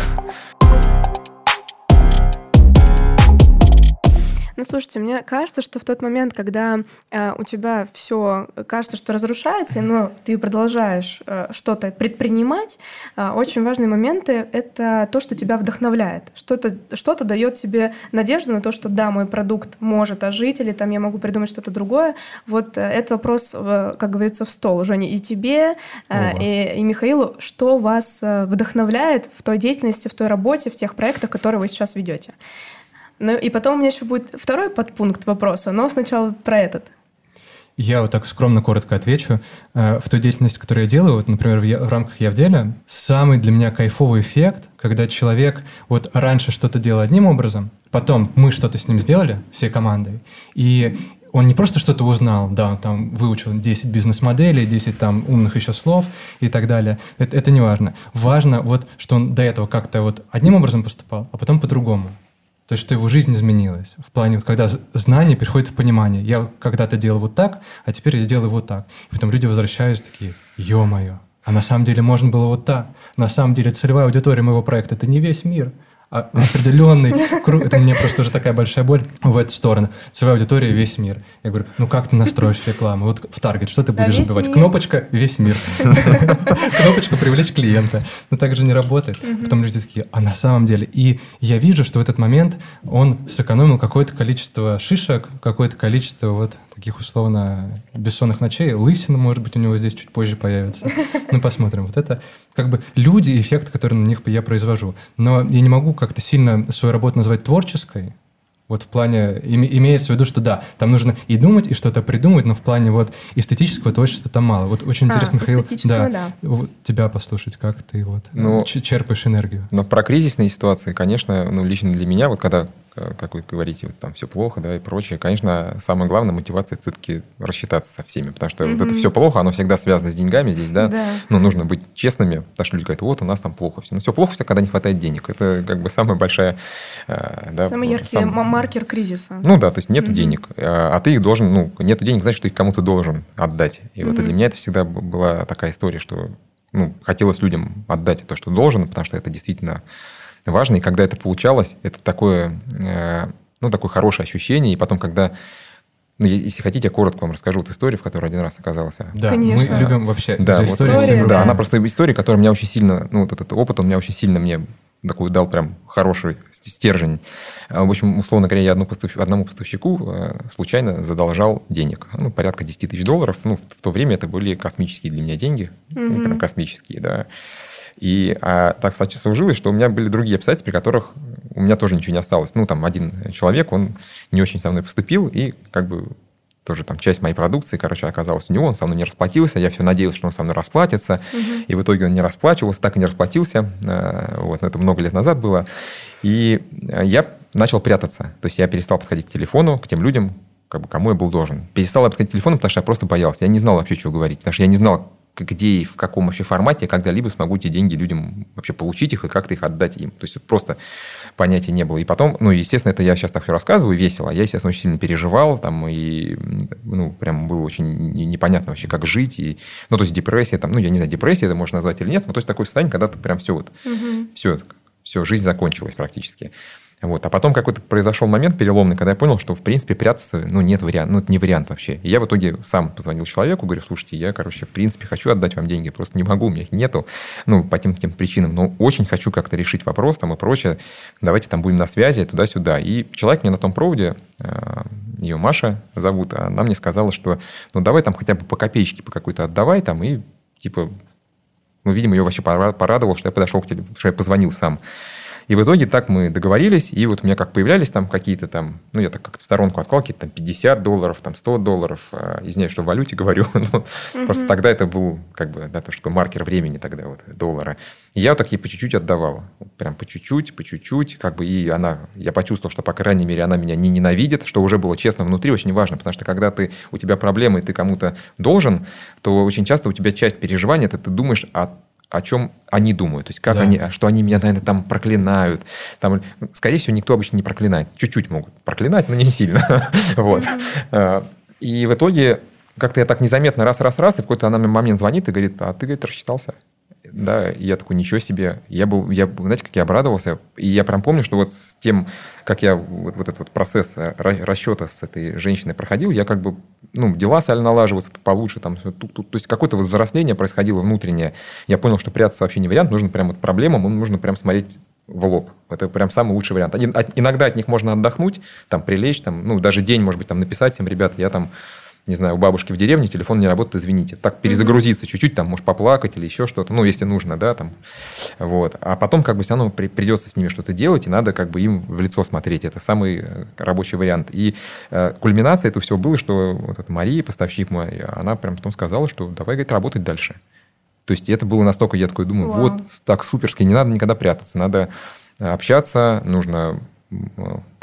Ну, слушайте, мне кажется, что в тот момент, когда э, у тебя все кажется, что разрушается, но ты продолжаешь э, что-то предпринимать, э, очень важные моменты — это то, что тебя вдохновляет. Что-то что дает тебе надежду на то, что да, мой продукт может ожить, или там я могу придумать что-то другое. Вот э, это вопрос, э, как говорится, в стол, Женя, и тебе, э, и, и Михаилу. Что вас э, вдохновляет в той деятельности, в той работе, в тех проектах, которые вы сейчас ведете? Ну и потом у меня еще будет второй подпункт вопроса, но сначала про этот. Я вот так скромно, коротко отвечу. Э, в той деятельности, которую я делаю, вот, например, в, рамках «Я в деле», самый для меня кайфовый эффект, когда человек вот раньше что-то делал одним образом, потом мы что-то с ним сделали, всей командой, и он не просто что-то узнал, да, он там выучил 10 бизнес-моделей, 10 там умных еще слов и так далее. Это, это не важно. Важно вот, что он до этого как-то вот одним образом поступал, а потом по-другому. То есть, что его жизнь изменилась. В плане, вот, когда знание переходит в понимание. Я когда-то делал вот так, а теперь я делаю вот так. И потом люди возвращаются такие, ё-моё, а на самом деле можно было вот так. На самом деле целевая аудитория моего проекта — это не весь мир, определенный круг. Это мне просто уже такая большая боль в эту сторону. Целевая аудитория – весь мир. Я говорю, ну как ты настроишь рекламу? Вот в таргет что ты будешь забивать? Кнопочка – весь мир. Кнопочка – привлечь клиента. Но так же не работает. Потом люди такие, а на самом деле? И я вижу, что в этот момент он сэкономил какое-то количество шишек, какое-то количество вот таких условно бессонных ночей. Лысина, может быть, у него здесь чуть позже появится. Ну, посмотрим. Вот это как бы люди, эффект, который на них я произвожу. Но я не могу как-то сильно свою работу назвать творческой, вот в плане, имеется в виду, что да, там нужно и думать, и что-то придумать, но в плане вот эстетического творчества там мало. Вот очень а, интересно, Михаил, да, да. Тебя послушать, как ты вот ну, черпаешь энергию. Но про кризисные ситуации, конечно, ну, лично для меня, вот когда Э, как вы говорите, вот там все плохо, да, и прочее. Конечно, самое главное мотивация все-таки рассчитаться со всеми, потому что mm-hmm. вот это все плохо, оно всегда связано с деньгами здесь, да. да. Ну, нужно быть честными, потому что люди говорят, вот у нас там плохо все. Но все плохо все, когда не хватает денег. Это как бы самая большая, э, да. Самый яркий сам... маркер кризиса. Ну да, то есть нет mm-hmm. денег, э, а ты их должен, ну, нет денег, значит, ты их кому-то должен отдать. И mm-hmm. вот для меня это всегда была такая история, что ну, хотелось людям отдать то, что должен, потому что это действительно важно. И когда это получалось, это такое, э, ну, такое хорошее ощущение. И потом, когда ну, если хотите, я коротко вам расскажу эту историю, в которой один раз оказался. Да, Конечно. мы любим вообще да, за историю. Вот, история, да, да, она просто история, которая меня очень сильно, ну, вот этот опыт, он меня очень сильно мне такой дал прям хороший стержень. В общем, условно говоря, я одному, поставщику, одному поставщику э, случайно задолжал денег. Ну, порядка 10 тысяч долларов. Ну, в то время это были космические для меня деньги. Mm-hmm. Ну, прям космические, да. И а, так сложилось, что у меня были другие обстоятельства, при которых у меня тоже ничего не осталось. Ну, там один человек, он не очень со мной поступил, и как бы тоже там часть моей продукции, короче, оказалась у него, он со мной не расплатился, я все надеялся, что он со мной расплатится, угу. и в итоге он не расплачивался, так и не расплатился, э, вот, но это много лет назад было, и я начал прятаться, то есть я перестал подходить к телефону, к тем людям, как бы, кому я был должен. Перестал подходить к телефону, потому что я просто боялся, я не знал вообще, что говорить, потому что я не знал, где и в каком вообще формате я когда-либо смогу эти деньги людям вообще получить их и как-то их отдать им. То есть просто понятия не было. И потом, ну, естественно, это я сейчас так все рассказываю весело. Я, естественно, очень сильно переживал там и, ну, прям было очень непонятно вообще, как жить. И, ну, то есть депрессия, там, ну, я не знаю, депрессия это можно назвать или нет, но то есть такое состояние, когда ты прям все вот, угу. все, все, жизнь закончилась практически. Вот. А потом какой-то произошел момент переломный, когда я понял, что, в принципе, прятаться, ну, нет варианта, ну, это не вариант вообще. И я в итоге сам позвонил человеку, говорю, слушайте, я, короче, в принципе, хочу отдать вам деньги, просто не могу, у меня их нету, ну, по тем тем причинам, но очень хочу как-то решить вопрос там и прочее, давайте там будем на связи, туда-сюда. И человек мне на том проводе, э, ее Маша зовут, она мне сказала, что, ну, давай там хотя бы по копеечке по какой-то отдавай там, и, типа, ну, видимо, ее вообще порадовало, что я подошел к телефону, что я позвонил сам. И в итоге так мы договорились, и вот у меня как появлялись там какие-то там, ну, я так как-то в сторонку откал, какие-то там 50 долларов, там 100 долларов, а, извиняюсь, что в валюте говорю, но угу. просто тогда это был как бы, да, то, что маркер времени тогда вот, доллара. И я вот так ей по чуть-чуть отдавал, прям по чуть-чуть, по чуть-чуть, как бы, и она, я почувствовал, что, по крайней мере, она меня не ненавидит, что уже было честно внутри, очень важно, потому что когда ты, у тебя проблемы, и ты кому-то должен, то очень часто у тебя часть переживания, это ты думаешь о о чем они думают, то есть как да. они, что они меня, наверное, там проклинают. Там, скорее всего, никто обычно не проклинает. Чуть-чуть могут проклинать, но не сильно. вот. А, и в итоге как-то я так незаметно раз-раз-раз, и в какой-то она мне момент звонит и говорит, а ты, говорит, рассчитался да, я такой, ничего себе. Я был, я, знаете, как я обрадовался. И я прям помню, что вот с тем, как я вот, вот этот вот процесс э, расчета с этой женщиной проходил, я как бы, ну, дела стали налаживаться получше, там, тут, тут, то есть какое-то взросление происходило внутреннее. Я понял, что прятаться вообще не вариант, нужно прям вот проблемам, нужно прям смотреть в лоб. Это прям самый лучший вариант. Иногда от них можно отдохнуть, там, прилечь, там, ну, даже день, может быть, там, написать всем, ребят, я там не знаю, у бабушки в деревне телефон не работает, извините. Так перезагрузиться чуть-чуть, там, может, поплакать или еще что-то, ну, если нужно, да, там, вот. А потом, как бы, все равно при, придется с ними что-то делать, и надо, как бы, им в лицо смотреть. Это самый э, рабочий вариант. И э, кульминация этого всего было, что вот эта Мария, поставщик мой, она прям потом сказала, что давай, говорит, работать дальше. То есть это было настолько, я такой думаю, Вау. вот так суперски, не надо никогда прятаться, надо общаться, нужно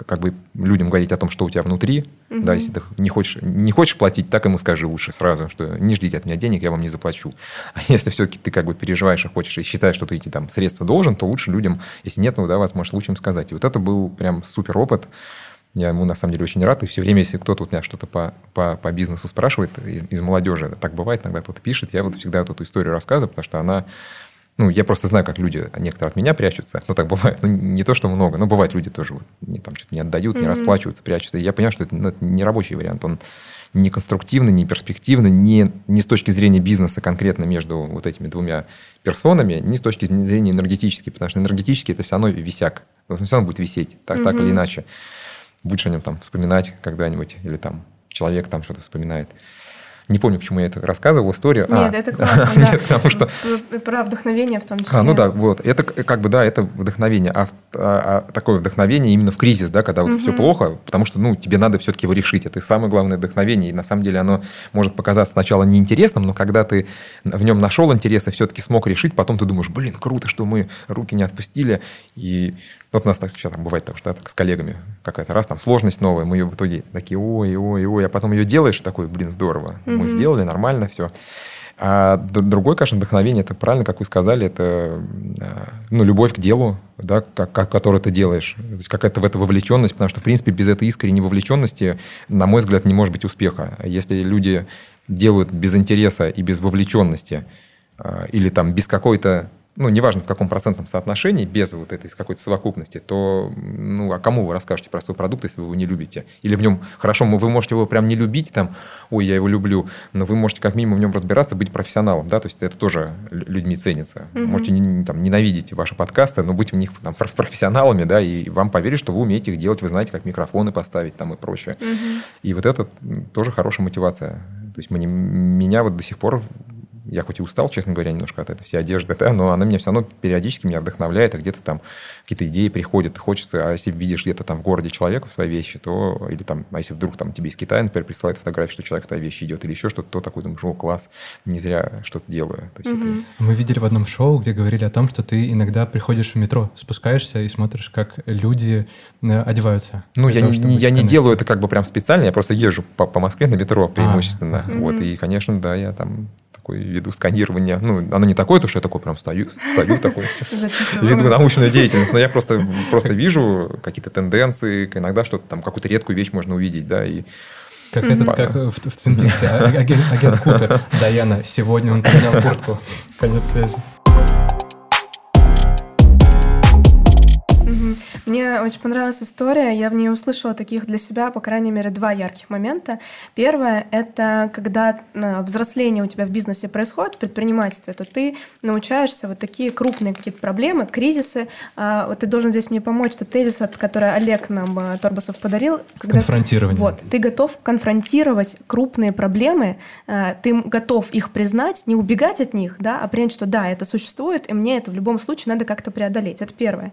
как бы людям говорить о том, что у тебя внутри. Угу. Да, если ты не хочешь, не хочешь платить, так ему скажи лучше сразу, что не ждите от меня денег, я вам не заплачу. А если все-таки ты как бы переживаешь и хочешь, и считаешь, что ты эти там средства должен, то лучше людям, если нет, ну да, возможно, лучше им сказать. И вот это был прям супер опыт. Я ему на самом деле очень рад. И все время, если кто-то у меня что-то по, по, по бизнесу спрашивает из, из молодежи, так бывает, иногда кто-то пишет, я вот всегда эту историю рассказываю, потому что она ну, я просто знаю, как люди, некоторые от меня прячутся. Ну, так бывает. Ну, не то, что много, но бывает, люди тоже вот, не, там что-то не отдают, не mm-hmm. расплачиваются, прячутся. И я понимаю, что это, ну, это не рабочий вариант. Он не конструктивный, не перспективный, не, не с точки зрения бизнеса конкретно между вот этими двумя персонами, не с точки зрения энергетической, потому что энергетически это все равно висяк. Он все равно будет висеть, так, mm-hmm. так или иначе. Будешь о нем там вспоминать когда-нибудь, или там человек там что-то вспоминает. Не помню, почему я это рассказывал, историю. Нет, а, это классно, да. Нет, потому что... Про вдохновение в том числе. А, ну да, вот. Это как бы, да, это вдохновение. А, а, а такое вдохновение именно в кризис, да, когда вот угу. все плохо, потому что, ну, тебе надо все-таки его решить. Это самое главное вдохновение. И на самом деле оно может показаться сначала неинтересным, но когда ты в нем нашел интерес и все-таки смог решить, потом ты думаешь, блин, круто, что мы руки не отпустили. И вот у нас так сейчас бывает так, что так, с коллегами какая-то раз там сложность новая, мы ее в итоге такие, ой, ой, ой, а потом ее делаешь такой, блин, здорово, mm-hmm. мы сделали, нормально, все. А другое, конечно, вдохновение, это правильно, как вы сказали, это а, ну, любовь к делу, да, как, как, которое ты делаешь. То есть какая-то в это вовлеченность, потому что, в принципе, без этой искренней вовлеченности, на мой взгляд, не может быть успеха. Если люди делают без интереса и без вовлеченности, а, или там без какой-то ну, неважно в каком процентном соотношении, без вот этой какой-то совокупности, то, ну, а кому вы расскажете про свой продукт, если вы его не любите? Или в нем, хорошо, вы можете его прям не любить, там, ой, я его люблю, но вы можете как минимум в нем разбираться, быть профессионалом, да, то есть это тоже людьми ценится. Mm-hmm. Можете не, там, ненавидеть ваши подкасты, но быть в них там, профессионалами, да, и вам поверят, что вы умеете их делать, вы знаете, как микрофоны поставить там и прочее. Mm-hmm. И вот это тоже хорошая мотивация. То есть меня вот до сих пор я хоть и устал, честно говоря, немножко от этой всей одежды, да, но она меня все равно периодически меня вдохновляет, а где-то там какие-то идеи приходят, хочется, а если видишь где-то там в городе человека в своей вещи, то, или там, а если вдруг там тебе из Китая, например, присылают фотографию, что человек в твоей вещи идет, или еще что-то, то такой думаешь, о, класс, не зря что-то делаю. То есть угу. это... Мы видели в одном шоу, где говорили о том, что ты иногда приходишь в метро, спускаешься и смотришь, как люди э, одеваются. Ну, я, того, не, я не делаю это как бы прям специально, я просто езжу по, по Москве на метро а, преимущественно. А, вот, и, конечно, да, я там такой веду сканирование. Ну, оно не такое, то что я такой прям стою, стою такой, веду научную деятельность. Но я просто, просто вижу какие-то тенденции, иногда что-то там, какую-то редкую вещь можно увидеть, да, и как mm-hmm. этот, как в, в Твин Пиксе, а, агент, агент Купер. Даяна, сегодня он поменял куртку. Конец связи. Мне очень понравилась история, я в ней услышала таких для себя, по крайней мере, два ярких момента. Первое — это когда э, взросление у тебя в бизнесе происходит, в предпринимательстве, то ты научаешься вот такие крупные какие-то проблемы, кризисы. А, вот ты должен здесь мне помочь, что тезис, который Олег нам, э, Торбасов, подарил. Когда, Конфронтирование. Вот, ты готов конфронтировать крупные проблемы, э, ты готов их признать, не убегать от них, да, а принять, что да, это существует, и мне это в любом случае надо как-то преодолеть. Это первое.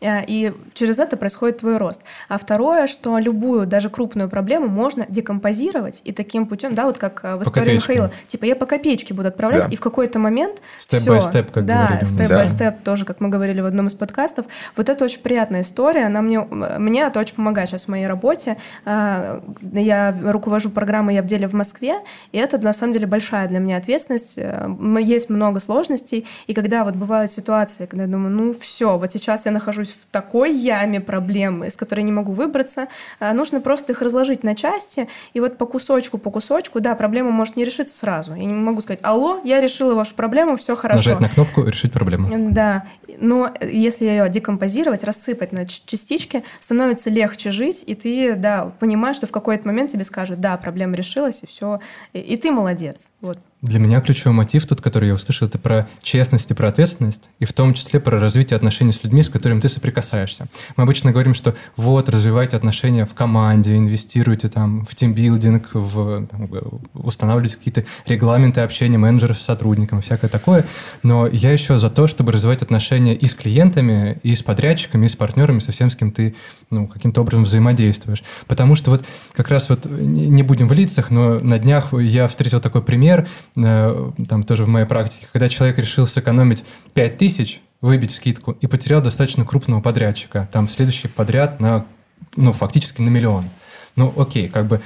И через это происходит твой рост. А второе, что любую, даже крупную проблему можно декомпозировать и таким путем, да, вот как э, в истории Михаила, типа я по копеечке буду отправлять, да. и в какой-то момент степ-бай-степ, как да, степ-бай-степ тоже, как мы говорили в одном из подкастов. Вот это очень приятная история, она мне, мне это очень помогает сейчас в моей работе. А, я руковожу программой «Я в деле» в Москве, и это на самом деле большая для меня ответственность. Э, есть много сложностей, и когда вот бывают ситуации, когда я думаю, ну все, вот сейчас я нахожусь в такой яме проблемы, из которой не могу выбраться. А, нужно просто их разложить на части, и вот по кусочку, по кусочку, да, проблема может не решиться сразу. Я не могу сказать, алло, я решила вашу проблему, все хорошо. Нажать на кнопку «Решить проблему». Да, но если ее декомпозировать, рассыпать на частички, становится легче жить, и ты, да, понимаешь, что в какой-то момент тебе скажут, да, проблема решилась, и все, и, и ты молодец. Вот. Для меня ключевой мотив тут, который я услышал, это про честность и про ответственность, и в том числе про развитие отношений с людьми, с которыми ты соприкасаешься. Мы обычно говорим, что вот, развивайте отношения в команде, инвестируйте там в тимбилдинг, в, там, устанавливайте какие-то регламенты общения менеджеров с сотрудниками, всякое такое. Но я еще за то, чтобы развивать отношения и с клиентами, и с подрядчиками, и с партнерами, со всем, с кем ты ну, каким-то образом взаимодействуешь. Потому что вот как раз вот не будем в лицах, но на днях я встретил такой пример – там тоже в моей практике, когда человек решил сэкономить 5 тысяч, выбить скидку и потерял достаточно крупного подрядчика. Там следующий подряд на, ну, фактически на миллион. Ну, окей, как бы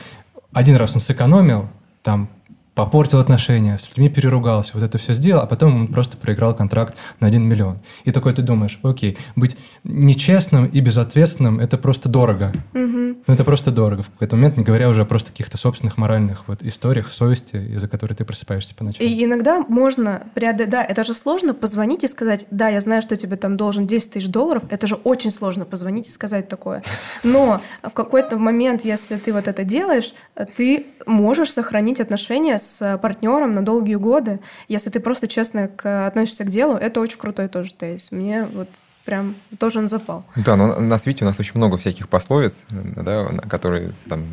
один раз он сэкономил, там попортил отношения, с людьми переругался, вот это все сделал, а потом он просто проиграл контракт на 1 миллион. И такой ты думаешь, окей, быть нечестным и безответственным – это просто дорого. Мгм. Ну, это просто дорого в какой-то момент, не говоря уже о просто каких-то собственных моральных вот историях, совести, из-за которой ты просыпаешься по ночам. И иногда можно преодолеть... Да, это же сложно позвонить и сказать, да, я знаю, что тебе там должен 10 тысяч долларов. Это же очень сложно позвонить и сказать такое. Но в какой-то момент, если ты вот это делаешь, ты можешь сохранить отношения с партнером на долгие годы. Если ты просто честно к- относишься к делу, это очень крутой тоже тейс. Мне вот прям тоже он запал. Да, но на свете у нас очень много всяких пословиц, да, на- которые там,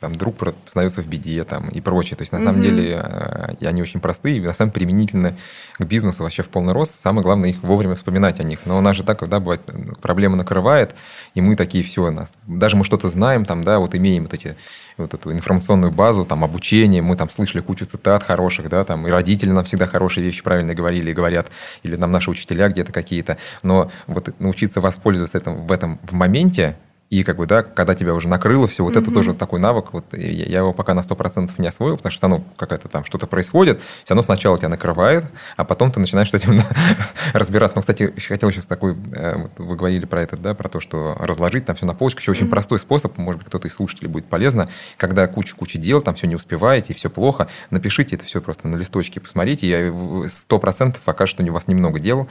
там друг познается в беде там, и прочее. То есть, на самом Мгм. деле, э, и они очень простые, и на самом деле применительны к бизнесу вообще в полный рост. Самое главное их вовремя вспоминать о них. Но у нас же так, да, бывает, э, проблема накрывает, и мы такие, все, нас, даже мы что-то знаем, там, да, вот имеем вот эти вот эту информационную базу, там, обучение, мы там слышали кучу цитат хороших, да, там, и родители нам всегда хорошие вещи правильно говорили и говорят, или нам наши учителя где-то какие-то, но вот научиться воспользоваться этим, в этом в моменте, и как бы, да, когда тебя уже накрыло все, вот это Мгм. тоже такой навык, вот я, я его пока на 100% не освоил, потому что, ну, какая-то там что-то происходит, все равно сначала тебя накрывает, а потом ты начинаешь с этим разбираться. Но, кстати, еще хотел сейчас такой, э, вот вы говорили про это, да, про то, что разложить там все на полочку, еще очень Мгм. простой способ, может быть, кто-то из слушателей будет полезно, когда куча-куча дел, там все не успеваете, и все плохо, напишите это все просто на листочке, посмотрите, я сто процентов окажется, что у вас немного дел,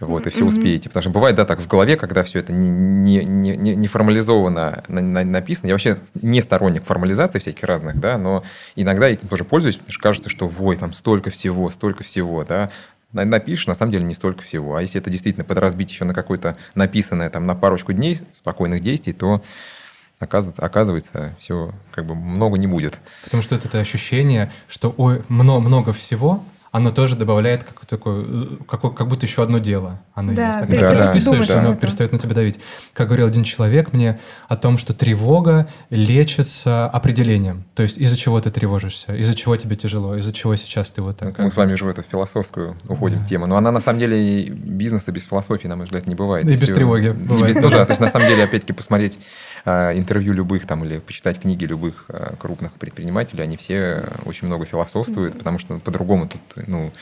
вот, и все успеете. Потому что бывает, да, так в голове, когда все это не, не, не, не- не на- написано. Я вообще не сторонник формализации всяких разных, да, но иногда этим тоже пользуюсь, потому что кажется, что, ой, там столько всего, столько всего, да, На- напишешь, на самом деле не столько всего. А если это действительно подразбить еще на какое-то написанное там на парочку дней спокойных действий, то оказывается, оказывается все как бы много не будет. Потому что это ощущение, что ой, много, много всего, оно тоже добавляет как, такое, э, как, как будто еще одно дело. Оно Да, есть. ты Когда Да, ты да, да. оно это. перестает на тебя давить. Как говорил один человек мне о том, что тревога лечится определением. То есть из-за чего ты тревожишься, из-за чего тебе тяжело, из-за чего сейчас ты вот так. Мы с вами уже в эту философскую уходим Да. тему. Но она на самом деле бизнеса без философии, на мой взгляд, не бывает. И без тревоги и бывает. без- ну да, то есть на самом деле, опять-таки, посмотреть а, интервью любых там или почитать книги любых а, крупных предпринимателей, они все очень много философствуют, потому что по-другому тут, ну,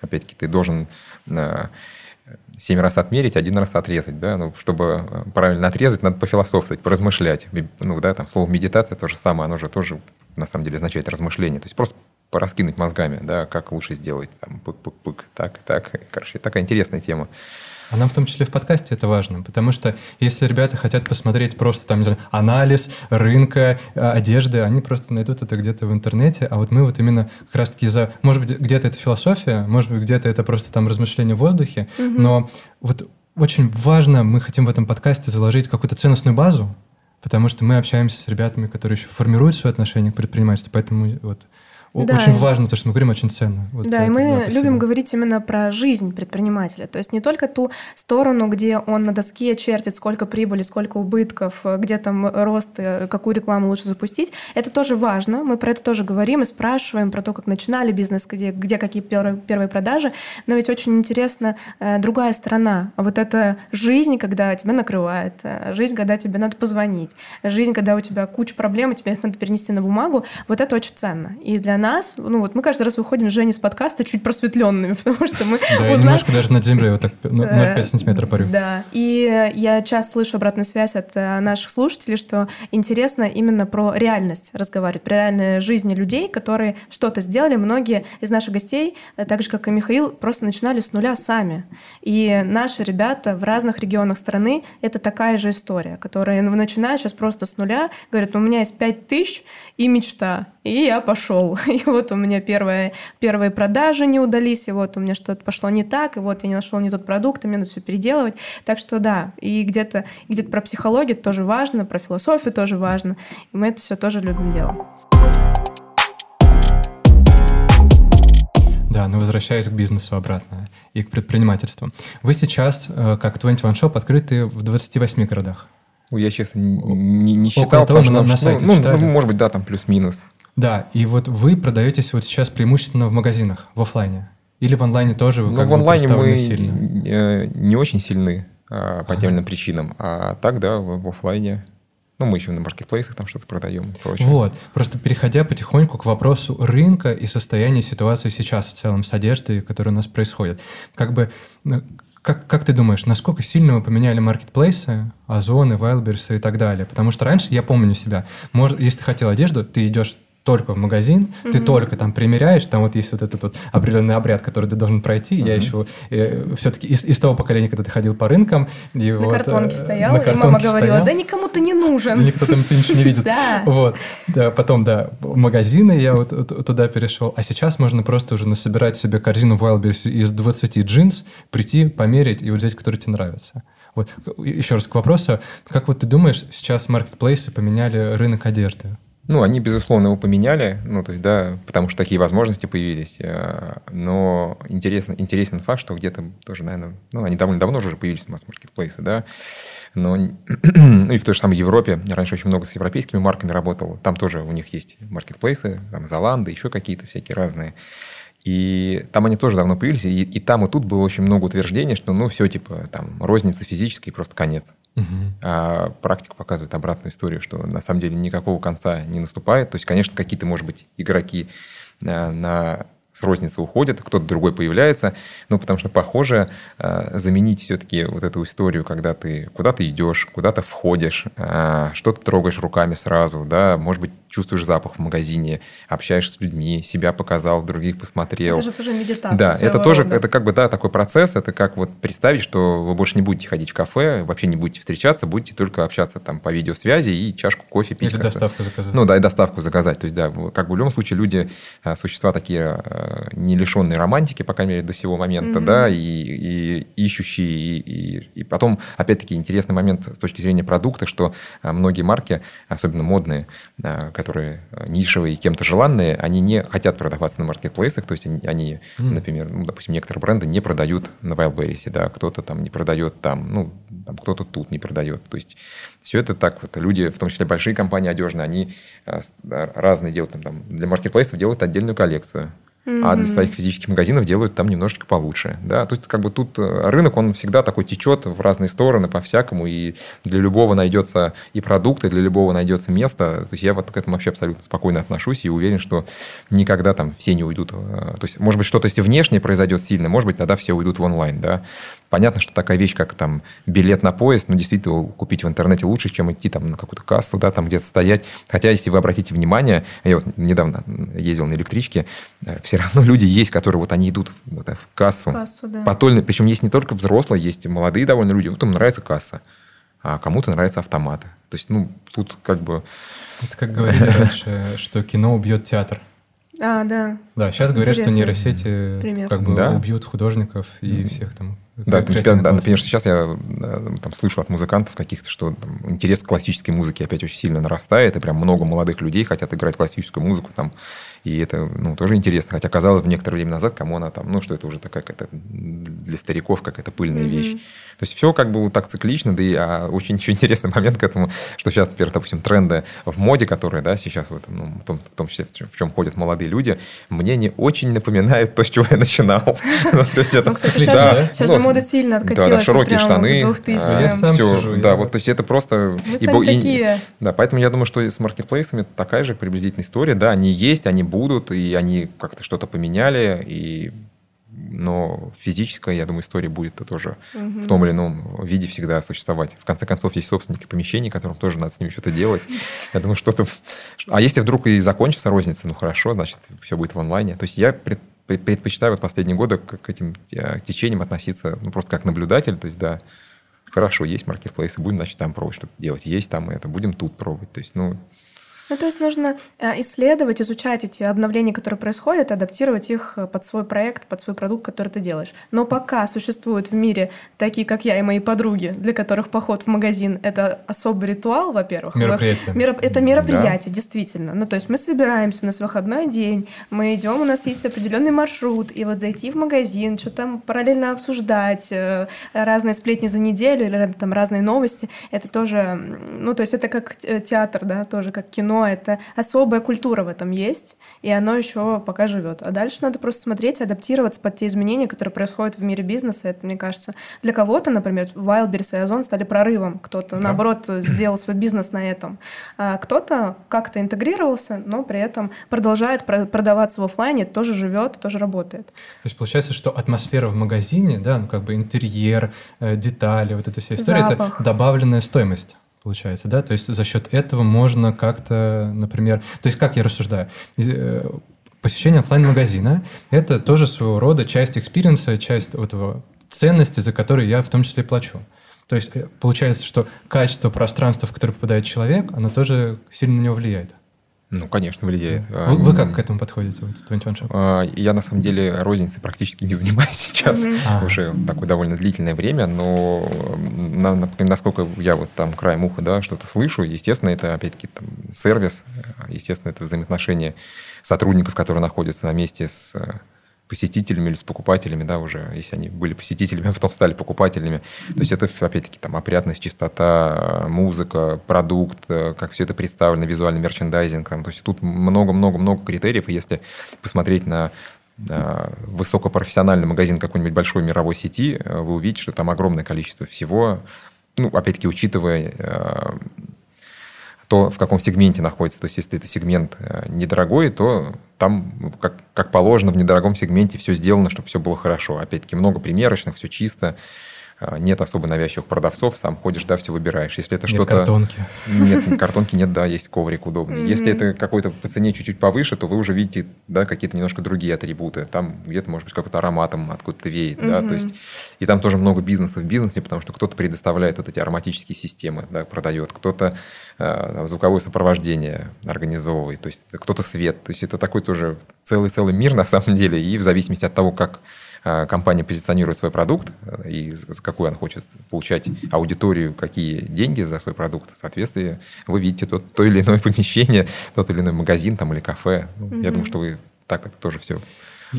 опять-таки, ты должен а, семь раз отмерить, один раз отрезать, да, ну, чтобы а, правильно отрезать, надо пофилософствовать, поразмышлять. Ну, да, там слово медитация то же самое, оно же тоже, на самом деле, означает размышление, то есть просто пораскинуть мозгами, да, как лучше сделать, там, пык-пык-пык, так, так, короче, такая интересная тема. А нам в том числе в подкасте это важно, потому что если ребята хотят посмотреть просто там, не знаю, анализ рынка э, одежды, они просто найдут это где-то в интернете, а вот мы вот именно как раз-таки за... Может быть, где-то это философия, может быть, где-то это просто там размышления в воздухе, Мгм. но вот очень важно, мы хотим в этом подкасте заложить какую-то ценностную базу, потому что мы общаемся с ребятами, которые еще формируют свои отношения к предпринимательству, поэтому вот Да. очень важно то, что мы говорим, очень ценно. Вот да, и мы спасибо. любим говорить именно про жизнь предпринимателя. То есть не только ту сторону, где он на доске чертит, сколько прибыли, сколько убытков, где там рост, э, какую рекламу лучше запустить. Это тоже важно. Мы про это тоже говорим и спрашиваем про то, как начинали бизнес, где, где какие первые, первые продажи. Но ведь очень интересна э, другая сторона. Вот это жизнь, когда тебя накрывает, э, жизнь, когда тебе надо позвонить, жизнь, когда у тебя куча проблем, и тебе надо перенести на бумагу. Вот это очень ценно. И для нас, ну вот мы каждый раз выходим с Женей с подкаста чуть просветленными, потому что мы Да, я узнаем- немножко даже над землей вот так ну, Э, 0,5 сантиметра парю. Да, и я часто слышу обратную связь от э, наших слушателей, что интересно именно про реальность разговаривать, про реальную жизнь людей, которые что-то сделали. Многие из наших гостей, э, так же, как и Михаил, просто начинали с нуля сами. И наши ребята в разных регионах страны — это такая же история, которые ну, начинают сейчас просто с нуля, говорят, у меня есть 5 тысяч и мечта, и я пошел. И вот у меня первые, первые продажи не удались, и вот у меня что-то пошло не так, и вот я не нашел не тот продукт, и мне надо все переделывать. Так что да, и где-то где про психологию тоже важно, про философию тоже важно. И мы это все тоже любим делать. Да, но возвращаясь к бизнесу обратно и к предпринимательству. Вы сейчас, э, как 21 Shop, открыты в 28 городах. Я, честно, не, не считал, того, потому что, на- ну, на сайте ну, ну, может быть, да, там плюс-минус. Да, и вот вы продаетесь вот сейчас преимущественно в магазинах, в оффлайне. Или в онлайне тоже вы Но как в бы онлайне мы сильно? э, не очень сильны а, по тем или иным причинам. А так, да, в, в офлайне. Ну, мы еще на маркетплейсах там что-то продаем и прочее. Вот. Просто переходя потихоньку к вопросу рынка и состояния ситуации сейчас в целом с одеждой, которая у нас происходит. Как бы ну, как, как ты думаешь, насколько сильно мы поменяли маркетплейсы, Озоны, Wildberries и так далее? Потому что раньше, я помню себя, может, если ты хотел одежду, ты идешь только в магазин, mm-hmm. ты только там примеряешь, там вот есть вот этот вот определенный обряд, который ты должен пройти. Mm-hmm. Я еще э, все-таки из, из того поколения, когда ты ходил по рынкам, и на вот, картонке э, стоял, на картонке и мама говорила, стоял, да никому ты не нужен. Никто там ничего не видит. Да. Вот. Да, потом, да, магазины я вот туда перешел. А сейчас можно просто уже насобирать себе корзину Wildberries из 20 джинс, прийти, померить и вот взять, который тебе нравится. Вот. Еще раз к вопросу. Как вот ты думаешь, сейчас маркетплейсы поменяли рынок одежды? Ну, они, безусловно, его поменяли, ну, то есть, да, потому что такие возможности появились. Э, но интересно, интересен факт, что где-то тоже, наверное, ну, они довольно давно уже появились, масс-маркетплейсы, да, но ну, и в той же самой Европе, я раньше очень много с европейскими марками работал, там тоже у них есть маркетплейсы, там Золанды, еще какие-то всякие разные. И там они тоже давно появились, и, и там и тут было очень много утверждений, что ну все, типа, там, розница физически просто конец. Угу. А практика показывает обратную историю, что на самом деле никакого конца не наступает. То есть, конечно, какие-то, может быть, игроки на, на с розницы уходят, кто-то другой появляется, ну, потому что, похоже, а, заменить все-таки вот эту историю, когда ты куда-то идешь, куда-то входишь, а, что-то трогаешь руками сразу, да, может быть, чувствуешь запах в магазине, общаешься с людьми, себя показал, других посмотрел. Это же тоже медитация. Да, это тоже, рода. это как бы, да, такой процесс, это как вот представить, что вы больше не будете ходить в кафе, вообще не будете встречаться, будете только общаться там по видеосвязи и чашку кофе пить. Или доставку заказать. Ну да, и доставку заказать. То есть, да, как бы в любом случае люди, а, существа такие а, не лишенные романтики, по крайней мере, до сего момента, mm-hmm. да, и, и ищущие, и, и, и потом, опять-таки, интересный момент с точки зрения продукта, что а, многие марки, особенно модные, которые э, нишевые и кем-то желанные, они не хотят продаваться на маркетплейсах, то есть они, они mm. например, ну, допустим, некоторые бренды не продают на Wildberries, да, кто-то там не продает там, ну, там кто-то тут не продает, то есть все это так вот, люди, в том числе большие компании одежные, они э, разные делают, там, там для маркетплейсов делают отдельную коллекцию, Mm-hmm. А для своих физических магазинов делают там немножечко получше. Да? То есть, как бы тут э, рынок, он всегда такой течет в разные стороны по-всякому, и для любого найдется и продукт, и для любого найдется место. То есть, я вот к этому вообще абсолютно спокойно отношусь и уверен, что никогда там все не уйдут. Э, то есть, может быть, что-то если внешнее произойдет сильно, может быть, тогда все уйдут в онлайн. Да? Понятно, что такая вещь, как там билет на поезд, ну, действительно, купить в интернете лучше, чем идти там на какую-то кассу, да, там где-то стоять. Хотя, если вы обратите внимание, я вот недавно ездил на электричке, э, все равно люди есть, которые вот они идут вот, в кассу. кассу да. Потольно, причем есть не только взрослые, есть и молодые довольно люди. Вот им нравится касса, а кому-то нравятся автоматы. То есть, ну, тут как бы... Это как говорили раньше, что кино убьет театр. А, да. Да, сейчас говорят, что нейросети пример. как бы да? убьют художников и mm-hmm. всех там. Да, например, да, например, сейчас я э, там слышу от музыкантов каких-то, что там, интерес к классической музыке опять очень сильно нарастает, и прям много молодых людей хотят играть классическую музыку там, и это ну, тоже интересно. Хотя казалось бы некоторое время назад, кому она там, ну что это уже такая какая-то для стариков какая-то пыльная mm-hmm. вещь. То есть все как бы вот так циклично, да и а, очень еще интересный момент к этому, что сейчас, например, допустим, тренды в моде, которые, да, сейчас в, этом, ну, в, том, в том числе в чем ходят молодые люди, мне не очень напоминают то, с чего я начинал. Ну, сейчас же мода сильно откатилась. Да, широкие штаны. А, все, да, вот, то есть это просто... Да, поэтому я думаю, что с маркетплейсами такая же приблизительная история. Да, они есть, они будут, и они как-то что-то поменяли, и но физическая, я думаю, история будет тоже угу. в том или ином виде всегда существовать. В конце концов, есть собственники помещений, которым тоже надо с ними что-то делать. Я думаю, что-то... А если вдруг и закончится розница, ну хорошо, значит, все будет в онлайне. То есть я пред, предпочитаю вот последние годы к этим э, течениям относиться ну, просто как наблюдатель. То есть, да, хорошо, есть маркетплейсы, будем, значит, там пробовать что-то делать. Есть там это, будем тут пробовать. То есть, ну, ну, то есть нужно э, исследовать, изучать эти обновления, которые происходят, адаптировать их э, под свой проект, под свой продукт, который ты делаешь. Но пока существуют в мире такие, как я и мои подруги, для которых поход в магазин — это особый ритуал, во-первых. Мероприятие. Мероп... Это мероприятие, да. действительно. Ну, то есть мы собираемся, у нас выходной день, мы идем, у нас есть определенный маршрут, и вот зайти в магазин, что там параллельно обсуждать, э, разные сплетни за неделю или там разные новости, это тоже, ну, то есть это как театр, да, тоже как кино, но это особая культура в этом есть, и оно еще пока живет. А дальше надо просто смотреть, адаптироваться под те изменения, которые происходят в мире бизнеса. Это, мне кажется, для кого-то, например, Wildberries и Озон стали прорывом, кто-то, да. наоборот, сделал свой бизнес на этом. А кто-то как-то интегрировался, но при этом продолжает продаваться в офлайне, тоже живет, тоже работает. То есть получается, что атмосфера в магазине, да, ну как бы интерьер, э, детали, вот эта вся история, Запах. это добавленная стоимость получается, да? То есть за счет этого можно как-то, например... То есть как я рассуждаю? Э, посещение офлайн-магазина – это тоже своего рода часть experience а, часть этого ценности, за которую я в том числе плачу. То есть э, получается, что качество пространства, в которое попадает человек, оно тоже сильно на него влияет. Ну, конечно, влияет. Вы, вы как к этому подходите, вот 21 Shop? А, я, на самом деле, розницей практически не занимаюсь сейчас, mm-hmm. уже такое довольно длительное время, но на, насколько я вот там краем уха, да, что-то слышу, естественно, это, опять-таки, там, сервис, естественно, это взаимоотношения сотрудников, которые находятся на месте с посетителями или с покупателями, да, уже, если они были посетителями, а потом стали покупателями. То есть это, опять-таки, там, опрятность, чистота, музыка, продукт, э, как все это представлено, визуальный мерчендайзинг. Там, то есть тут много-много-много критериев, и если посмотреть на высокопрофессиональный магазин какой-нибудь большой мировой сети, э, вы увидите, что там огромное количество всего, ну, опять-таки, учитывая э, то, в каком сегменте находится. То есть, если это сегмент э, недорогой, то там, как, как положено, в недорогом сегменте все сделано, чтобы все было хорошо. Опять-таки, много примерочных, все чисто. А, нет особо навязчивых продавцов, сам ходишь, да, все выбираешь. Если это что-то... картонки. Нет, картонки нет, да, есть коврик удобный. Mm-hmm. Если это какой-то по цене чуть-чуть повыше, то вы уже видите, да, какие-то немножко другие атрибуты. Там где-то, может быть, какой-то ароматом откуда-то веет, mm-hmm. да, то есть... И там тоже много бизнеса в бизнесе, потому что кто-то предоставляет вот эти ароматические системы, да, продает, кто-то э, там, звуковое сопровождение организовывает, то есть кто-то свет. То есть это такой тоже целый-целый мир на самом деле, и в зависимости от того, как компания позиционирует свой продукт э, и за какую она хочет получать аудиторию, какие деньги за свой продукт, в соответствии вы видите тот, то или иное помещение, тот или иной магазин там, или кафе. Ну, mm-hmm. Я думаю, что вы так это тоже все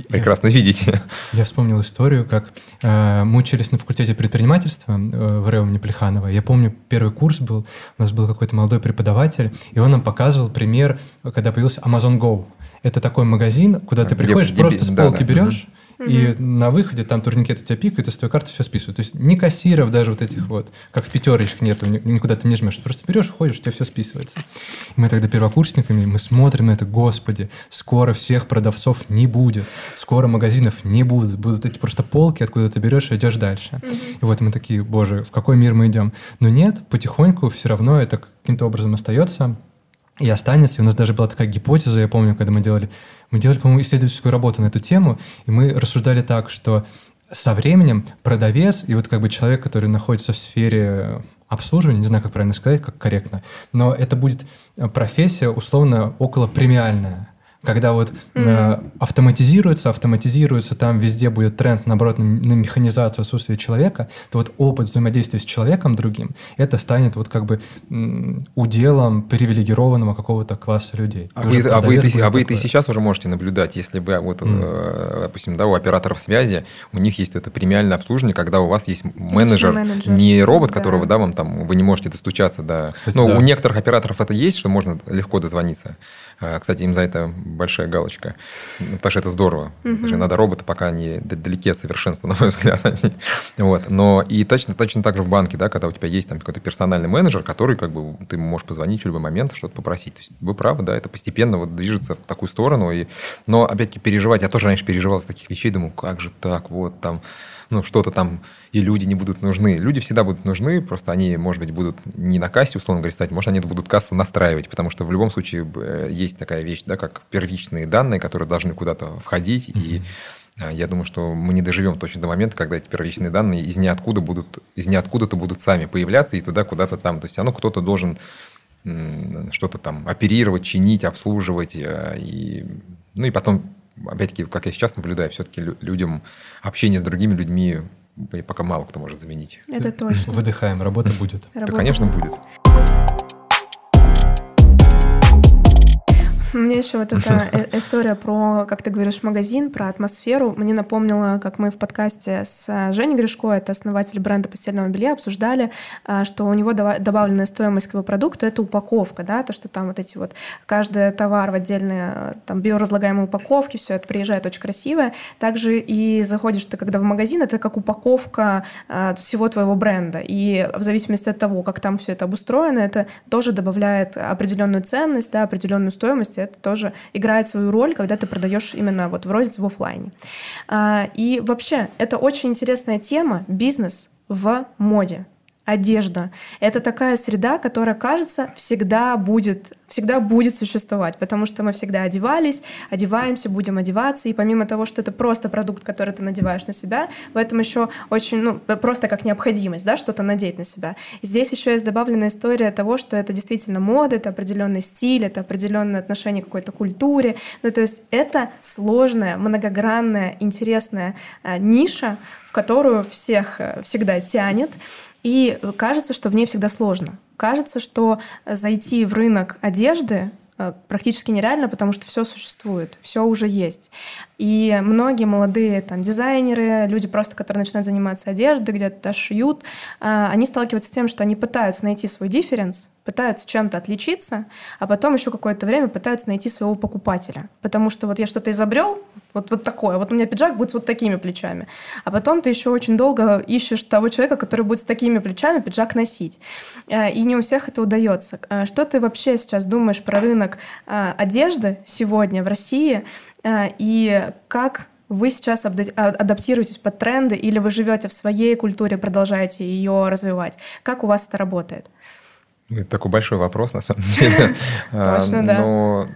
прекрасно я, видите. Я вспомнил историю, как э, мы учились на факультете предпринимательства э, в РЭО имени Плеханова. Я помню, первый курс был, у нас был какой-то молодой преподаватель, и он нам показывал пример, когда появился Amazon Go. Это такой магазин, куда ты приходишь, где, просто где, с полки да, берешь, угу и на выходе там турникет у тебя пикает, и с твоей карты все списывают. То есть ни кассиров даже вот этих вот, как в пятерочках нету, никуда ты не жмешь. Ты просто берешь, ходишь, у тебя все списывается. И мы тогда первокурсниками, мы смотрим на это, господи, скоро всех продавцов не будет, скоро магазинов не будет, будут эти просто полки, откуда ты берешь и идешь дальше. И вот мы такие, боже, в какой мир мы идем? Но нет, потихоньку все равно это каким-то образом остается и останется. И у нас даже была такая гипотеза, я помню, когда мы делали, мы делали, по-моему, исследовательскую работу на эту тему, и мы рассуждали так, что со временем продавец и вот как бы человек, который находится в сфере обслуживания, не знаю, как правильно сказать, как корректно, но это будет профессия условно около премиальная когда вот mm-hmm. автоматизируется, автоматизируется, там везде будет тренд, наоборот, на, на механизацию отсутствия человека, то вот опыт взаимодействия с человеком другим, это станет вот как бы уделом привилегированного какого-то класса людей. А вы, а вы, это, а вы это и сейчас уже можете наблюдать, если бы, вот, mm. допустим, да, у операторов связи, у них есть это премиальное обслуживание, когда у вас есть менеджер, менеджер. не робот, да. которого, да, вам там, вы не можете достучаться, да. Кстати, Но да. у некоторых операторов это есть, что можно легко дозвониться. А, кстати, им за это большая галочка. Потому что это здорово. Угу. Потому что надо роботы, пока они далеки от совершенства, на мой взгляд. вот. Но и точно, точно так же в банке, да, когда у тебя есть там какой-то персональный менеджер, который как бы ты можешь позвонить в любой момент, что-то попросить. То есть вы правы, да, это постепенно вот движется в такую сторону. И... Но опять-таки переживать, я тоже раньше переживал с таких вещей, думаю, как же так, вот там ну, что-то там, и люди не будут нужны. Люди всегда будут нужны, просто они, может быть, будут не на кассе, условно говоря, стать, может, они будут кассу настраивать, потому что в любом случае э, есть такая вещь, да, как первичные данные, которые должны куда-то входить, mm-hmm. и а, я думаю, что мы не доживем точно до момента, когда эти первичные данные из ниоткуда будут, из ниоткуда-то будут сами появляться и туда куда-то там. То есть оно кто-то должен что-то там оперировать, чинить, обслуживать. Э, и, ну и потом опять-таки, как я сейчас наблюдаю, все-таки людям общение с другими людьми пока мало кто может заменить. Это точно. Выдыхаем, работа будет. Да, конечно, будет. Мне еще вот эта э, история про, как ты говоришь, магазин, про атмосферу, мне напомнила, как мы в подкасте с Женей Гришко, это основатель бренда постельного белья, обсуждали, а, что у него добавленная стоимость к его продукту — это упаковка, да, то, что там вот эти вот, каждый товар в отдельные там биоразлагаемые упаковки, все это приезжает очень красивое. Также и заходишь ты, когда в магазин, это как упаковка всего твоего бренда. И в зависимости от того, как там все это обустроено, это тоже добавляет определенную ценность, да, определенную стоимость, это тоже играет свою роль, когда ты продаешь именно вот в рознице в офлайне. А, и вообще, это очень интересная тема, бизнес в моде одежда. Это такая среда, которая, кажется, всегда будет, всегда будет существовать, потому что мы всегда одевались, одеваемся, будем одеваться, и помимо того, что это просто продукт, который ты надеваешь на себя, в этом еще очень, ну, просто как необходимость, да, что-то надеть на себя. здесь еще есть добавленная история того, что это действительно мода, это определенный стиль, это определенное отношение к какой-то культуре. Ну, то есть это сложная, многогранная, интересная а, ниша, в которую всех э, всегда тянет. И кажется, что в ней всегда сложно. Кажется, что зайти в рынок одежды э, практически нереально, потому что все существует, все уже есть. И многие молодые там, дизайнеры, люди просто, которые начинают заниматься одеждой, где-то шьют, э, они сталкиваются с тем, что они пытаются найти свой дифференс, пытаются чем-то отличиться, а потом еще какое-то время пытаются найти своего покупателя. Потому что вот я что-то изобрел, вот, вот такое, вот у меня пиджак будет с вот такими плечами. А потом ты еще очень долго ищешь того человека, который будет с такими плечами пиджак носить. Э, и не у всех это удается. Э, что ты вообще сейчас думаешь про рынок э, одежды сегодня в России? И как вы сейчас а, адаптируетесь под тренды или вы живете в своей культуре, продолжаете ее развивать? Как у вас это работает? Это такой большой вопрос, на самом деле. Точно, да. Но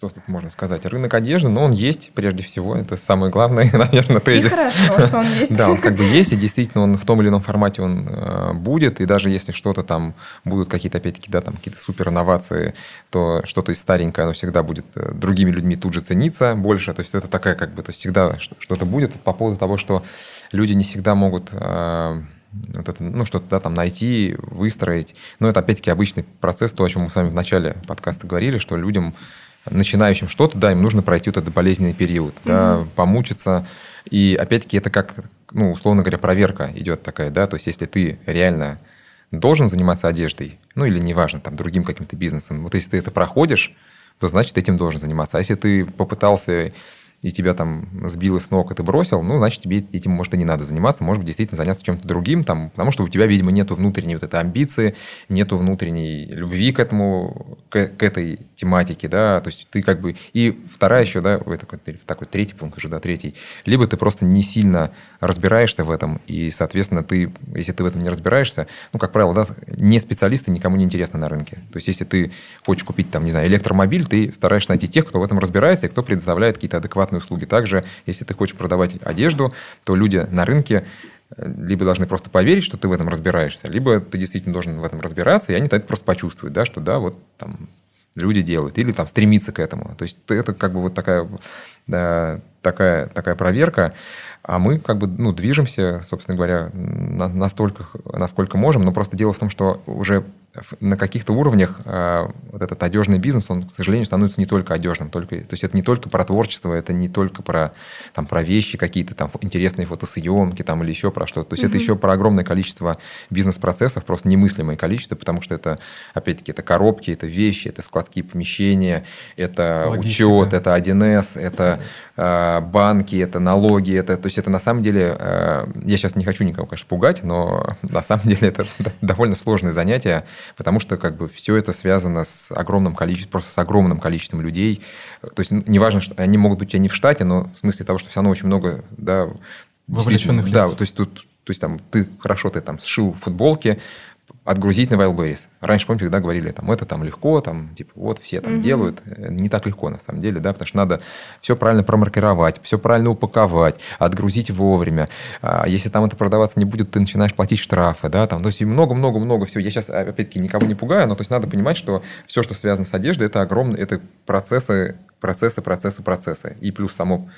что тут можно сказать? Рынок одежды, но он есть прежде всего. Это самый главный, наверное, тезис. И хорошо, что он есть. Да, он как бы есть, и действительно он в том или ином формате он э, будет. И даже если что-то там будут какие-то, опять-таки, да, там какие-то супер инновации, то что-то из старенькое, оно всегда будет э, другими людьми тут же цениться больше. То есть это такая как бы, то есть всегда что-то будет по поводу того, что люди не всегда могут э, вот это, ну, что-то да, там найти, выстроить. Но это, опять-таки, обычный процесс, то, о чем мы с вами в начале подкаста говорили, что людям, начинающим что-то, да, им нужно пройти вот этот болезненный период, mm-hmm. да, помучиться. И, опять-таки, это как, ну, условно говоря, проверка идет такая, да, то есть если ты реально должен заниматься одеждой, ну, или неважно, там, другим каким-то бизнесом, вот если ты это проходишь, то значит, этим должен заниматься. А если ты попытался и тебя там сбило с ног, и ты бросил, ну, значит, тебе этим, может, и не надо заниматься, может быть, действительно заняться чем-то другим, там, потому что у тебя, видимо, нету внутренней вот этой амбиции, нету внутренней любви к этому, к, к этой тематике, да, то есть ты как бы... И вторая еще, да, это такой, такой третий пункт уже, да, третий, либо ты просто не сильно разбираешься в этом, и, соответственно, ты, если ты в этом не разбираешься, ну, как правило, да, не специалисты никому не интересны на рынке. То есть, если ты хочешь купить, там, не знаю, электромобиль, ты стараешься найти тех, кто в этом разбирается, и кто предоставляет какие-то адекватные услуги. Также, если ты хочешь продавать одежду, то люди на рынке э, либо должны просто поверить, что ты в этом разбираешься, либо ты действительно должен в этом разбираться, и они это просто почувствуют, да, что да, вот там люди делают, или там стремиться к этому. То есть это как бы вот такая, да, такая, такая проверка. А мы как бы ну, движемся, собственно говоря, настолько, насколько можем. Но просто дело в том, что уже на каких-то уровнях э, вот этот одежный бизнес, он, к сожалению, становится не только одежным. Только, то есть это не только про творчество, это не только про, там, про вещи какие-то, там, интересные фотосъемки там, или еще про что-то. То есть mm-hmm. это еще про огромное количество бизнес-процессов, просто немыслимое количество, потому что это, опять-таки, это коробки, это вещи, это складские помещения, это Логистика. учет, это 1С, это э, банки, это налоги. Это, то есть это на самом деле, э, я сейчас не хочу никого, конечно, пугать, но на самом деле это довольно сложное занятие, потому что как бы все это связано с огромным количеством, просто с огромным количеством людей. То есть неважно, что они могут быть у тебя не в штате, но в смысле того, что все равно очень много, да, вовлеченных лиц. Да, то есть тут то есть там ты хорошо ты там сшил футболки, отгрузить на Wildberries. Раньше, помните, когда говорили, там, это там легко, там, типа, вот все там угу. делают. Не так легко, на самом деле, да, потому что надо все правильно промаркировать, все правильно упаковать, отгрузить вовремя. А если там это продаваться не будет, ты начинаешь платить штрафы, да, там, то есть много-много-много всего. Я сейчас, опять-таки, никого не пугаю, но то есть надо понимать, что все, что связано с одеждой, это огромные, это процессы, процессы, процессы, процессы. И плюс само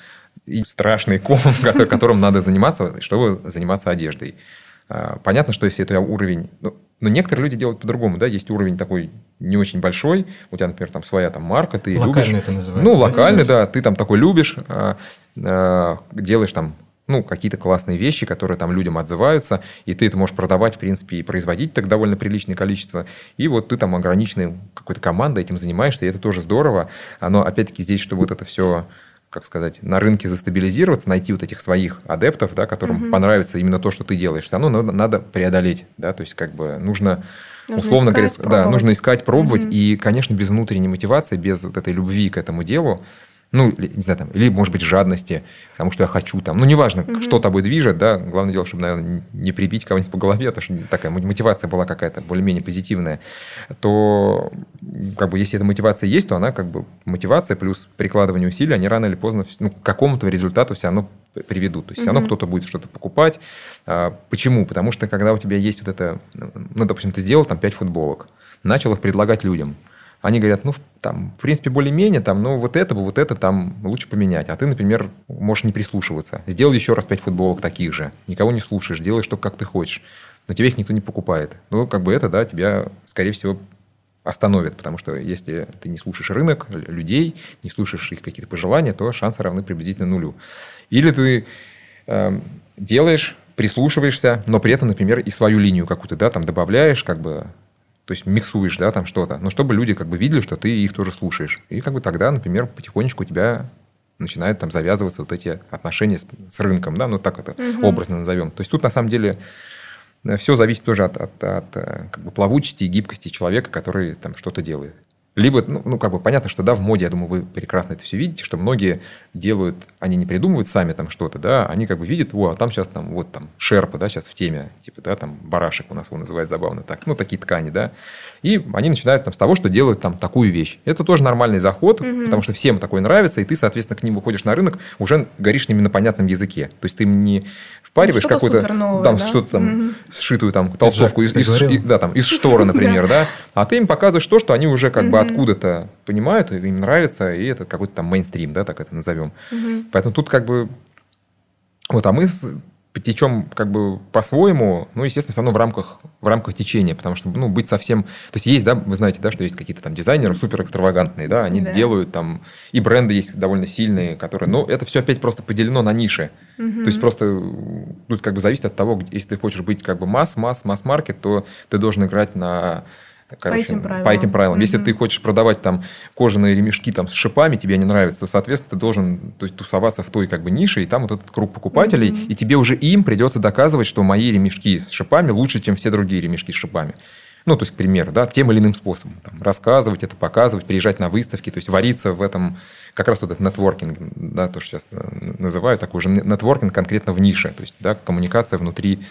и страшный ком, которым надо заниматься, чтобы заниматься одеждой. А, понятно, что если это уровень, ну, Но некоторые люди делают по-другому, да, есть уровень такой не очень большой, у тебя, например, там своя там марка, ты локальный любишь. это называется. Ну, локальный, да, ты там такой любишь, а, а, делаешь там ну, какие-то классные вещи, которые там людям отзываются, и ты это можешь продавать, в принципе, и производить так довольно приличное количество. И вот ты там ограниченной какой-то командой этим занимаешься, и это тоже здорово. Оно, опять-таки, здесь, чтобы вот это все как сказать, на рынке застабилизироваться, найти вот этих своих адептов, да, которым угу. понравится именно то, что ты делаешь, все равно надо, надо преодолеть, да, то есть как бы нужно, нужно условно говоря, да, нужно искать, пробовать, угу. и, конечно, без внутренней мотивации, без вот этой любви к этому делу, ну, не знаю, там, или, может быть, жадности, потому что я хочу там, ну, неважно, угу. что тобой движет, да, главное дело, чтобы, наверное, не прибить кого-нибудь по голове, потому что такая мотивация была какая-то более-менее позитивная, то, как бы, если эта мотивация есть, то она, как бы, мотивация плюс прикладывание усилий, они рано или поздно, ну, к какому-то результату все равно приведут. То есть, все равно кто-то будет что-то покупать. А, почему? Потому что, когда у тебя есть вот это, ну, допустим, ты сделал там 5 футболок, начал их предлагать людям – они говорят, ну, там, в принципе, более-менее, там, ну, вот это, вот это там лучше поменять. А ты, например, можешь не прислушиваться. Сделал еще раз пять футболок таких же. Никого не слушаешь, делаешь то, как ты хочешь. Но тебе их никто не покупает. Ну, как бы это, да, тебя, скорее всего, остановит, потому что если ты не слушаешь рынок, людей, не слушаешь их какие-то пожелания, то шансы равны приблизительно нулю. Или ты э, делаешь, прислушиваешься, но при этом, например, и свою линию какую-то, да, там добавляешь, как бы то есть миксуешь, да, там что-то, но чтобы люди как бы видели, что ты их тоже слушаешь. И как бы тогда, например, потихонечку у тебя начинают там завязываться вот эти отношения с, с рынком, да, ну так это угу. образно назовем. То есть тут на самом деле э, все зависит тоже от, от, от э, как бы плавучести и гибкости человека, который там что-то делает. Либо, ну, ну, как бы понятно, что да, в моде, я думаю, вы прекрасно это все видите, что многие делают, они не придумывают сами там что-то, да, они как бы видят, о, а там сейчас там, вот там, шерпа, да, сейчас в теме, типа, да, там, барашек у нас его называют забавно так, ну, такие ткани, да, и они начинают там с того, что делают там такую вещь. Это тоже нормальный заход, угу. потому что всем такое нравится, и ты, соответственно, к ним выходишь на рынок, уже говоришь с ними на понятном языке. То есть ты не впариваешь какую-то там да? что-то там угу. сшитую там толстовку из, из, из, да, там, из штора, например, да, а ты им показываешь то, что они уже как бы откуда-то понимают, им нравится, и это какой-то там мейнстрим, да, так это назовем. Поэтому тут как бы вот, а мы течем как бы по-своему, ну, естественно, все равно в рамках, в рамках течения, потому что, ну, быть совсем... То есть есть, да, вы знаете, да, что есть какие-то там дизайнеры супер экстравагантные, да, они да. делают там... И бренды есть довольно сильные, которые... Но это все опять просто поделено на ниши. Угу. То есть просто тут как бы зависит от того, если ты хочешь быть как бы масс, масс, масс-маркет, то ты должен играть на Короче, по этим правилам. По этим правилам. Mm-hmm. Если ты хочешь продавать там кожаные ремешки там с шипами, тебе не нравится, то, соответственно, ты должен то есть, тусоваться в той как бы нише, и там вот этот круг покупателей, mm-hmm. и тебе уже им придется доказывать, что мои ремешки с шипами лучше, чем все другие ремешки с шипами. Ну, то есть, к примеру, да, тем или иным способом. Там, рассказывать это, показывать, приезжать на выставки, то есть вариться в этом, как раз вот этот нетворкинг, да, то, что сейчас э, называют, такой же нетворкинг конкретно в нише, то есть, да, коммуникация внутри,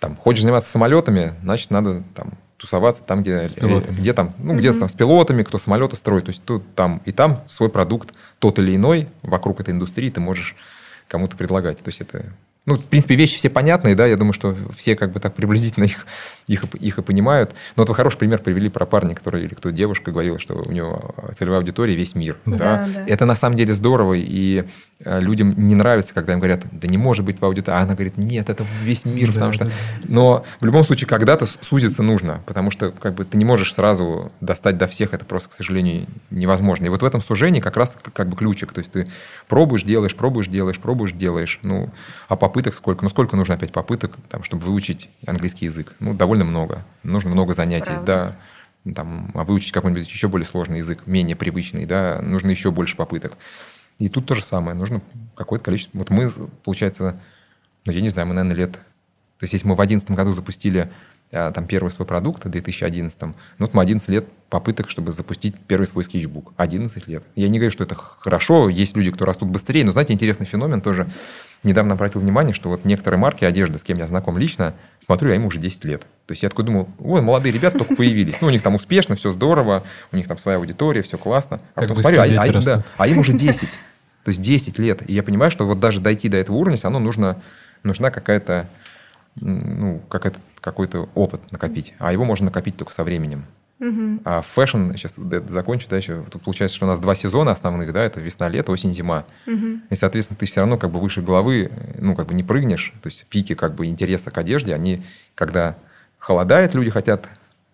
там, хочешь заниматься самолетами, значит, надо там тусоваться там, где, где там, ну, где-то там с пилотами, кто самолеты строит. То есть тут там и там свой продукт тот или иной вокруг этой индустрии ты можешь кому-то предлагать. То есть это ну, в принципе, вещи все понятные, да, я думаю, что все как бы так приблизительно их, их, их и понимают. Но вот вы хороший пример привели про парня, который, или кто девушка говорила, что у него целевая аудитория весь мир. Да. Да? Да, Это на самом деле здорово, и э, людям не нравится, когда им говорят, да не может быть в аудитории. А она говорит, нет, это весь мир, да, потому что... Да. Но в любом случае когда-то сузиться нужно, потому что как бы ты не можешь сразу достать до всех, это просто, к сожалению, невозможно. И вот в этом сужении как раз как бы ключик. То есть ты пробуешь, делаешь, пробуешь, делаешь, пробуешь, делаешь. Ну, а по попыток сколько? Ну, сколько нужно опять попыток, там, чтобы выучить английский язык? Ну, довольно много. Нужно много занятий, Правда. да. Там, а выучить какой-нибудь еще более сложный язык, менее привычный, да, нужно еще больше попыток. И тут то же самое. Нужно какое-то количество... Вот мы, получается, ну, я не знаю, мы, наверное, лет... То есть, если мы в 2011 году запустили а, там первый свой продукт в 2011, ну вот мы 11 лет попыток, чтобы запустить первый свой скетчбук. 11 лет. Я не говорю, что это хорошо, есть люди, кто растут быстрее, но знаете, интересный феномен тоже. Недавно обратил внимание, что вот некоторые марки одежды, с кем я знаком лично, смотрю, я им уже 10 лет. То есть я такой думал, ой, молодые ребята только появились. Ну, у них там успешно, все здорово, у них там своя аудитория, все классно. А как потом смотрю, а, а, да, а им уже 10. То есть 10 лет. И я понимаю, что вот даже дойти до этого уровня, все равно нужно, нужна какая-то ну, как это, какой-то опыт накопить. А его можно накопить только со временем. Угу. А фэшн, сейчас закончу, да, еще, тут получается, что у нас два сезона основных, да, это весна, лето, осень, зима. Угу. И, соответственно, ты все равно как бы выше головы, ну, как бы не прыгнешь, то есть пики как бы интереса к одежде, они, когда холодает, люди хотят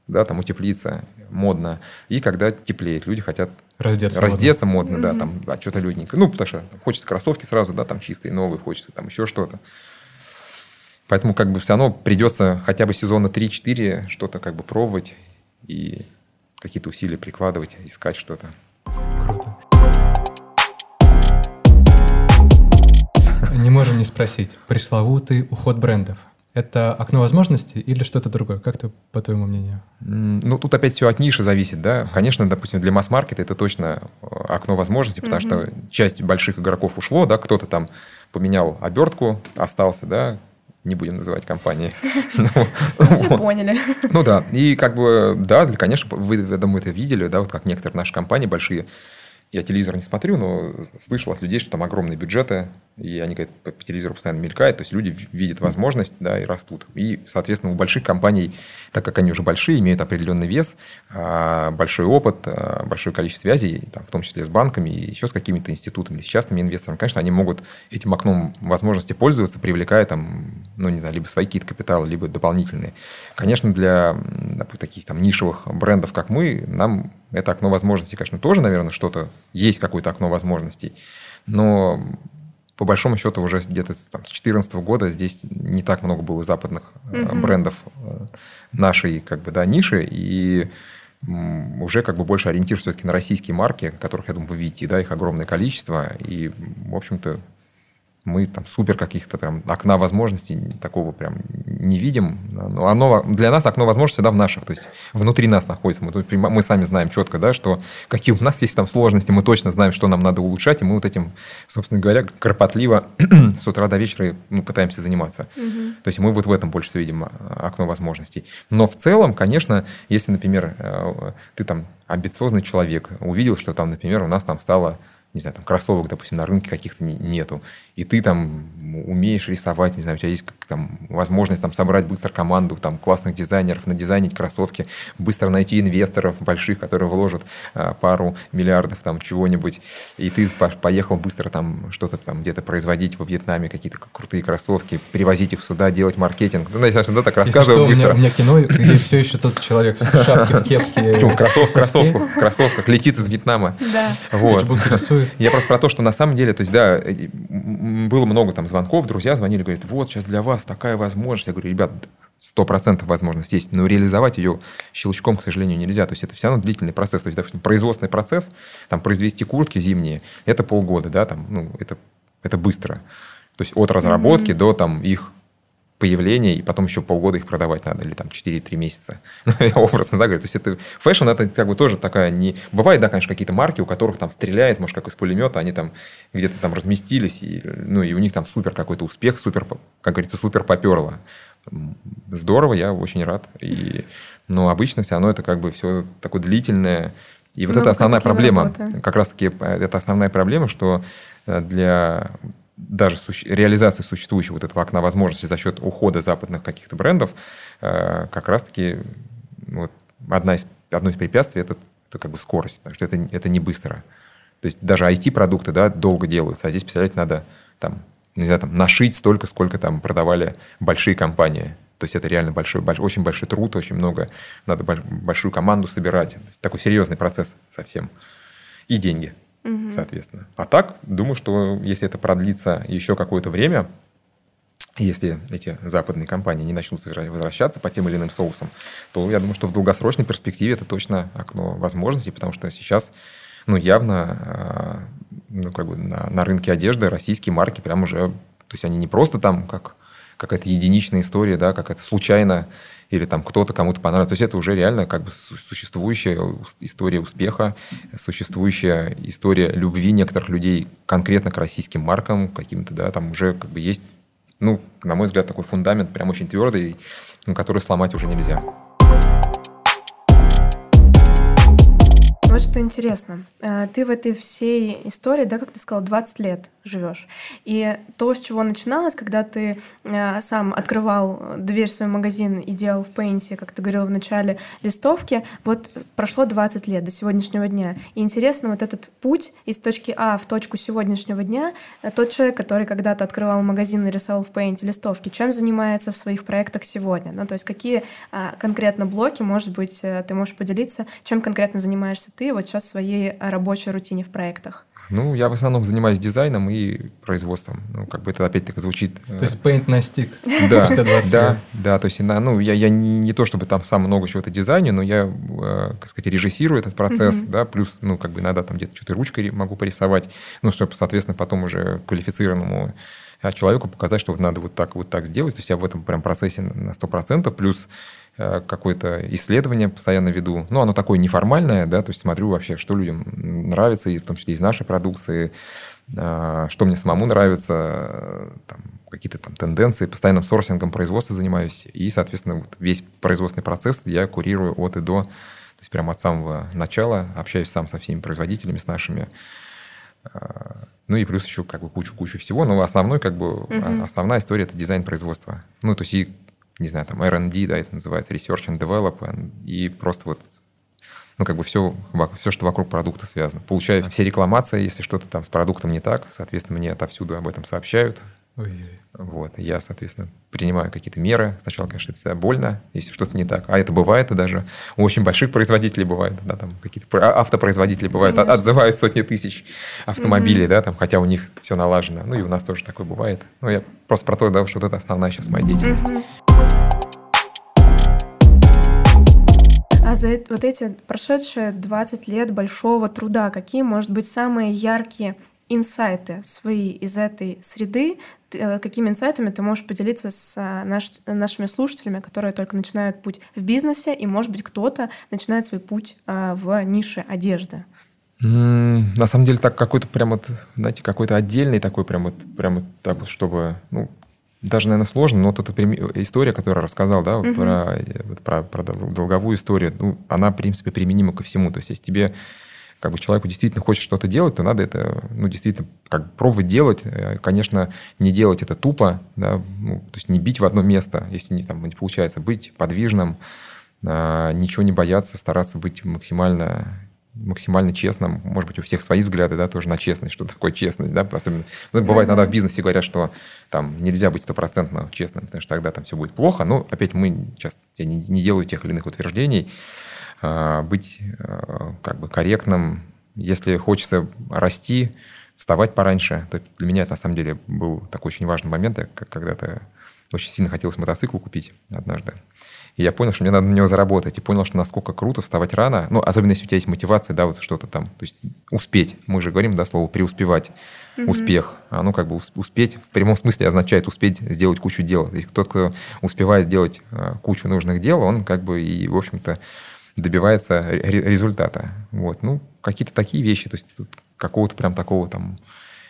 да, там утеплиться модно, и когда теплеет, люди хотят раздеться, раздеться модно, модно да, там, а что-то лютненькое. Ну, потому что хочется кроссовки сразу, да, там чистые, новые, хочется там еще что-то. Поэтому как бы все равно придется хотя бы сезона 3-4 что-то как бы пробовать и какие-то усилия прикладывать, искать что-то. Круто. Не можем не спросить. Пресловутый уход брендов. Это окно возможностей или что-то другое? Как ты, по твоему мнению? Ну, тут опять все от ниши зависит, да. Конечно, допустим, для масс-маркета это точно э, окно возможностей, потому mm-hmm. что часть больших игроков ушло, да, кто-то там поменял обертку, остался, да, не будем называть компании. Ну, все поняли. Ну да, и как бы, да, конечно, вы, я думаю, это видели, да, вот как некоторые наши компании большие я телевизор не смотрю, но слышал от людей, что там огромные бюджеты, и они говорят, по телевизору постоянно мелькают, то есть люди видят возможность, да, и растут. И, соответственно, у больших компаний, так как они уже большие, имеют определенный вес, а, большой опыт, а, большое количество связей, там, в том числе с банками и еще с какими-то институтами, с частными инвесторами, конечно, они могут этим окном возможности пользоваться, привлекая там, ну, не знаю, либо свои какие-то капиталы, либо дополнительные. Конечно, для таких там нишевых брендов, как мы, нам это окно возможностей, конечно, тоже, наверное, что-то, есть какое-то окно возможностей, но по большому счету уже где-то там, с 2014 года здесь не так много было западных mm-hmm. брендов э, нашей как бы, да, ниши, и уже как бы больше ориентир все-таки на российские марки, которых, я думаю, вы видите, да, их огромное количество, и, в общем-то, мы там супер каких-то прям окна возможностей такого прям не видим. Но оно, для нас окно возможностей всегда в наших, то есть внутри нас находится. Мы, мы сами знаем четко, да, что какие у нас есть там сложности, мы точно знаем, что нам надо улучшать, и мы вот этим, собственно говоря, кропотливо с утра до вечера ну, пытаемся заниматься. Угу. То есть мы вот в этом больше всего видим а, окно возможностей. Но в целом, конечно, если, например, э, ты там амбициозный человек, увидел, что там, например, у нас там стало не знаю, там кроссовок, допустим, на рынке каких-то нету, и ты там умеешь рисовать, не знаю, у тебя есть там возможность там собрать быстро команду там классных дизайнеров, надизайнить кроссовки, быстро найти инвесторов больших, которые вложат а, пару миллиардов там чего-нибудь, и ты поехал быстро там что-то там где-то производить во Вьетнаме, какие-то крутые кроссовки, привозить их сюда, делать маркетинг. Ну, я да, так рассказываю Если что, быстро. У меня, у меня кино, где все еще тот человек в шапке, в кепке. Почему? В кроссовках, в кроссовках, летит из Вьетнама. Да. Вот. Я просто про то, что на самом деле, то есть, да, было много там звонков, друзья звонили, говорят, вот, сейчас для вас такая возможность. Я говорю, ребят, сто процентов возможность есть, но реализовать ее щелчком, к сожалению, нельзя. То есть это все равно длительный процесс. То есть, допустим, производственный процесс, там, произвести куртки зимние, это полгода, да, там, ну, это, это быстро. То есть от разработки mm-hmm. до там их появления, и потом еще полгода их продавать надо, или там 4-3 месяца. Я образно, да, говорю. То есть это фэшн, это как бы тоже такая не... Бывает, да, конечно, какие-то марки, у которых там стреляет, может, как из пулемета, они там где-то там разместились, и, ну, и у них там супер какой-то успех, супер, как говорится, супер поперло. Здорово, я очень рад. И, но обычно все равно это как бы все такое длительное. И вот ну, это основная проблема. Работы. Как раз-таки э, это основная проблема, что э, для даже суще... реализации существующего вот этого окна возможностей за счет ухода западных каких-то брендов, э, как раз-таки вот, одна из, одно из препятствий это, это как бы скорость, потому что это, это не быстро. То есть даже IT-продукты да, долго делаются, а здесь, представлять, надо там, не знаю, там, нашить столько, сколько там продавали большие компании. То есть это реально большой, большой, очень большой труд, очень много, надо большую команду собирать. Такой серьезный процесс совсем. И деньги угу. соответственно. А так, думаю, что если это продлится еще какое-то время, если эти западные компании не начнут возвращаться по тем или иным соусам, то я думаю, что в долгосрочной перспективе это точно окно возможностей, потому что сейчас ну, явно а, ну, как бы на, на рынке одежды российские марки прям уже, то есть они не просто там как какая-то единичная история, да, как это случайно или там кто-то кому-то понравился. То есть это уже реально как бы существующая история успеха, существующая история любви некоторых людей конкретно к российским маркам, каким-то, да, там уже как бы есть, ну, на мой взгляд, такой фундамент прям очень твердый, который сломать уже нельзя. Вот что интересно. Э, ты в этой всей истории, да, как ты сказал, 20 лет живешь. И то, с чего начиналось, когда ты э, сам открывал дверь в свой магазин и делал в Paint, как ты говорил в начале, листовки, вот прошло 20 лет до сегодняшнего дня. И интересно вот этот путь из точки А в точку сегодняшнего дня, э, тот человек, который когда-то открывал магазин и рисовал в Paint листовки, чем занимается в своих проектах сегодня? Ну, то есть какие а, конкретно блоки, может быть, э, ты можешь поделиться, чем конкретно занимаешься ты вот сейчас в своей рабочей рутине в проектах? Ну, я в основном занимаюсь дизайном и производством. Ну, как бы это опять-таки звучит... Э, то есть paint на стик да, да, да, то есть, ну, я, я не, не то, чтобы там сам много чего-то дизайне, но я, э, как сказать, режиссирую этот процесс, да, плюс, ну, как бы иногда там где-то что-то ручкой могу порисовать, ну, чтобы, соответственно, потом уже квалифицированному э, человеку показать, что вот надо вот так, вот так сделать. То есть я в этом прям процессе на 100%, плюс Э, какое-то исследование постоянно веду. Ну, оно такое неформальное, да, то есть смотрю вообще, что людям нравится, и в том числе из нашей продукции, э, что мне самому нравится, там, какие-то там тенденции, постоянным сорсингом производства занимаюсь, и, соответственно, вот весь производственный процесс я курирую от и до, то есть прямо от самого начала, общаюсь сам со всеми производителями, с нашими, ну и плюс еще как бы кучу-кучу всего, но основной как бы угу. основная история это дизайн производства. Ну то есть и не знаю, там R&D, да, это называется Research and Development, и просто вот ну, как бы все, все, что вокруг продукта связано. Получаю все рекламации, если что-то там с продуктом не так, соответственно, мне отовсюду об этом сообщают. Ой-ой. Вот, я, соответственно, принимаю какие-то меры. Сначала, конечно, это больно, если что-то не так. А это бывает, и даже у очень больших производителей бывает, да, там какие-то а, автопроизводители бывают, конечно. отзывают сотни тысяч автомобилей, mm-hmm. да, там, хотя у них все налажено. Ну, и у нас тоже такое бывает. Ну, я просто про то, да, что вот это основная сейчас моя деятельность. Mm-hmm. А за вот эти прошедшие 20 лет большого труда, какие, может быть, самые яркие инсайты свои из этой среды, э, какими инсайтами ты можешь поделиться с а, наш, нашими слушателями, которые только начинают путь в бизнесе, и, может быть, кто-то начинает свой путь а, в нише одежды? На самом деле, так какой-то прям вот, знаете, какой-то отдельный такой прям вот, прям вот так вот, чтобы, ну, даже, наверное, сложно, но вот эта история, которую я рассказал, да, угу. про, про, про долговую историю, ну, она, в принципе, применима ко всему. То есть, если тебе, как бы, человеку действительно хочет что-то делать, то надо это, ну, действительно, как пробовать делать. Э, конечно, не делать это тупо, да, ну, то есть не бить в одно место, если не, там, не получается, быть подвижным, а, ничего не бояться, стараться быть максимально максимально честным. Может быть, у всех свои взгляды, да, тоже на честность. Что такое честность, да? Особенно, ну, бывает, иногда в бизнесе говорят, что там нельзя быть стопроцентно честным, потому что тогда там все будет плохо. Но, опять, мы часто, я не, не делаю тех или иных утверждений. А, быть а, как бы корректным. Если хочется расти, вставать пораньше, то для меня это на самом деле был такой очень важный момент. Я когда-то очень сильно хотелось мотоцикл купить однажды. И я понял, что мне надо на него заработать. И понял, что насколько круто вставать рано. Ну, особенно если у тебя есть мотивация, да, вот что-то там. То есть успеть. Мы же говорим, да, слово преуспевать. Mm-hmm. Успех. А ну, как бы успеть в прямом смысле означает успеть сделать кучу дел. И тот, кто успевает делать а, кучу нужных дел, он как бы и, в общем-то, добивается результата. Вот. Ну, какие-то такие вещи. То есть тут какого-то прям такого там,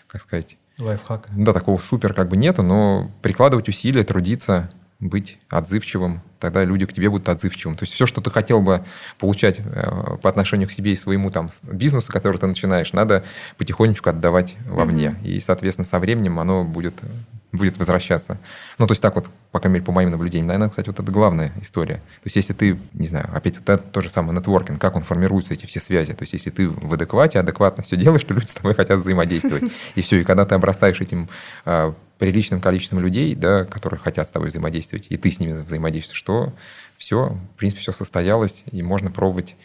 как сказать... Лайфхака. Да, такого супер как бы нету, но прикладывать усилия, трудиться, быть отзывчивым, тогда люди к тебе будут отзывчивым. То есть все, что ты хотел бы получать э, по отношению к себе и своему там бизнесу, который ты начинаешь, надо потихонечку отдавать вовне. Mm-hmm. И, соответственно, со временем оно будет будет возвращаться. Ну, то есть так вот, по крайней мере, по моим наблюдениям. Наверное, кстати, вот это главная история. То есть если ты, не знаю, опять вот это то же самое нетворкинг, как он формируется, эти все связи. То есть если ты в адеквате, адекватно все делаешь, то люди с тобой хотят взаимодействовать. И все, и когда ты обрастаешь этим а, приличным количеством людей, да, которые хотят с тобой взаимодействовать, и ты с ними взаимодействуешь, что все, в принципе, все состоялось, и можно пробовать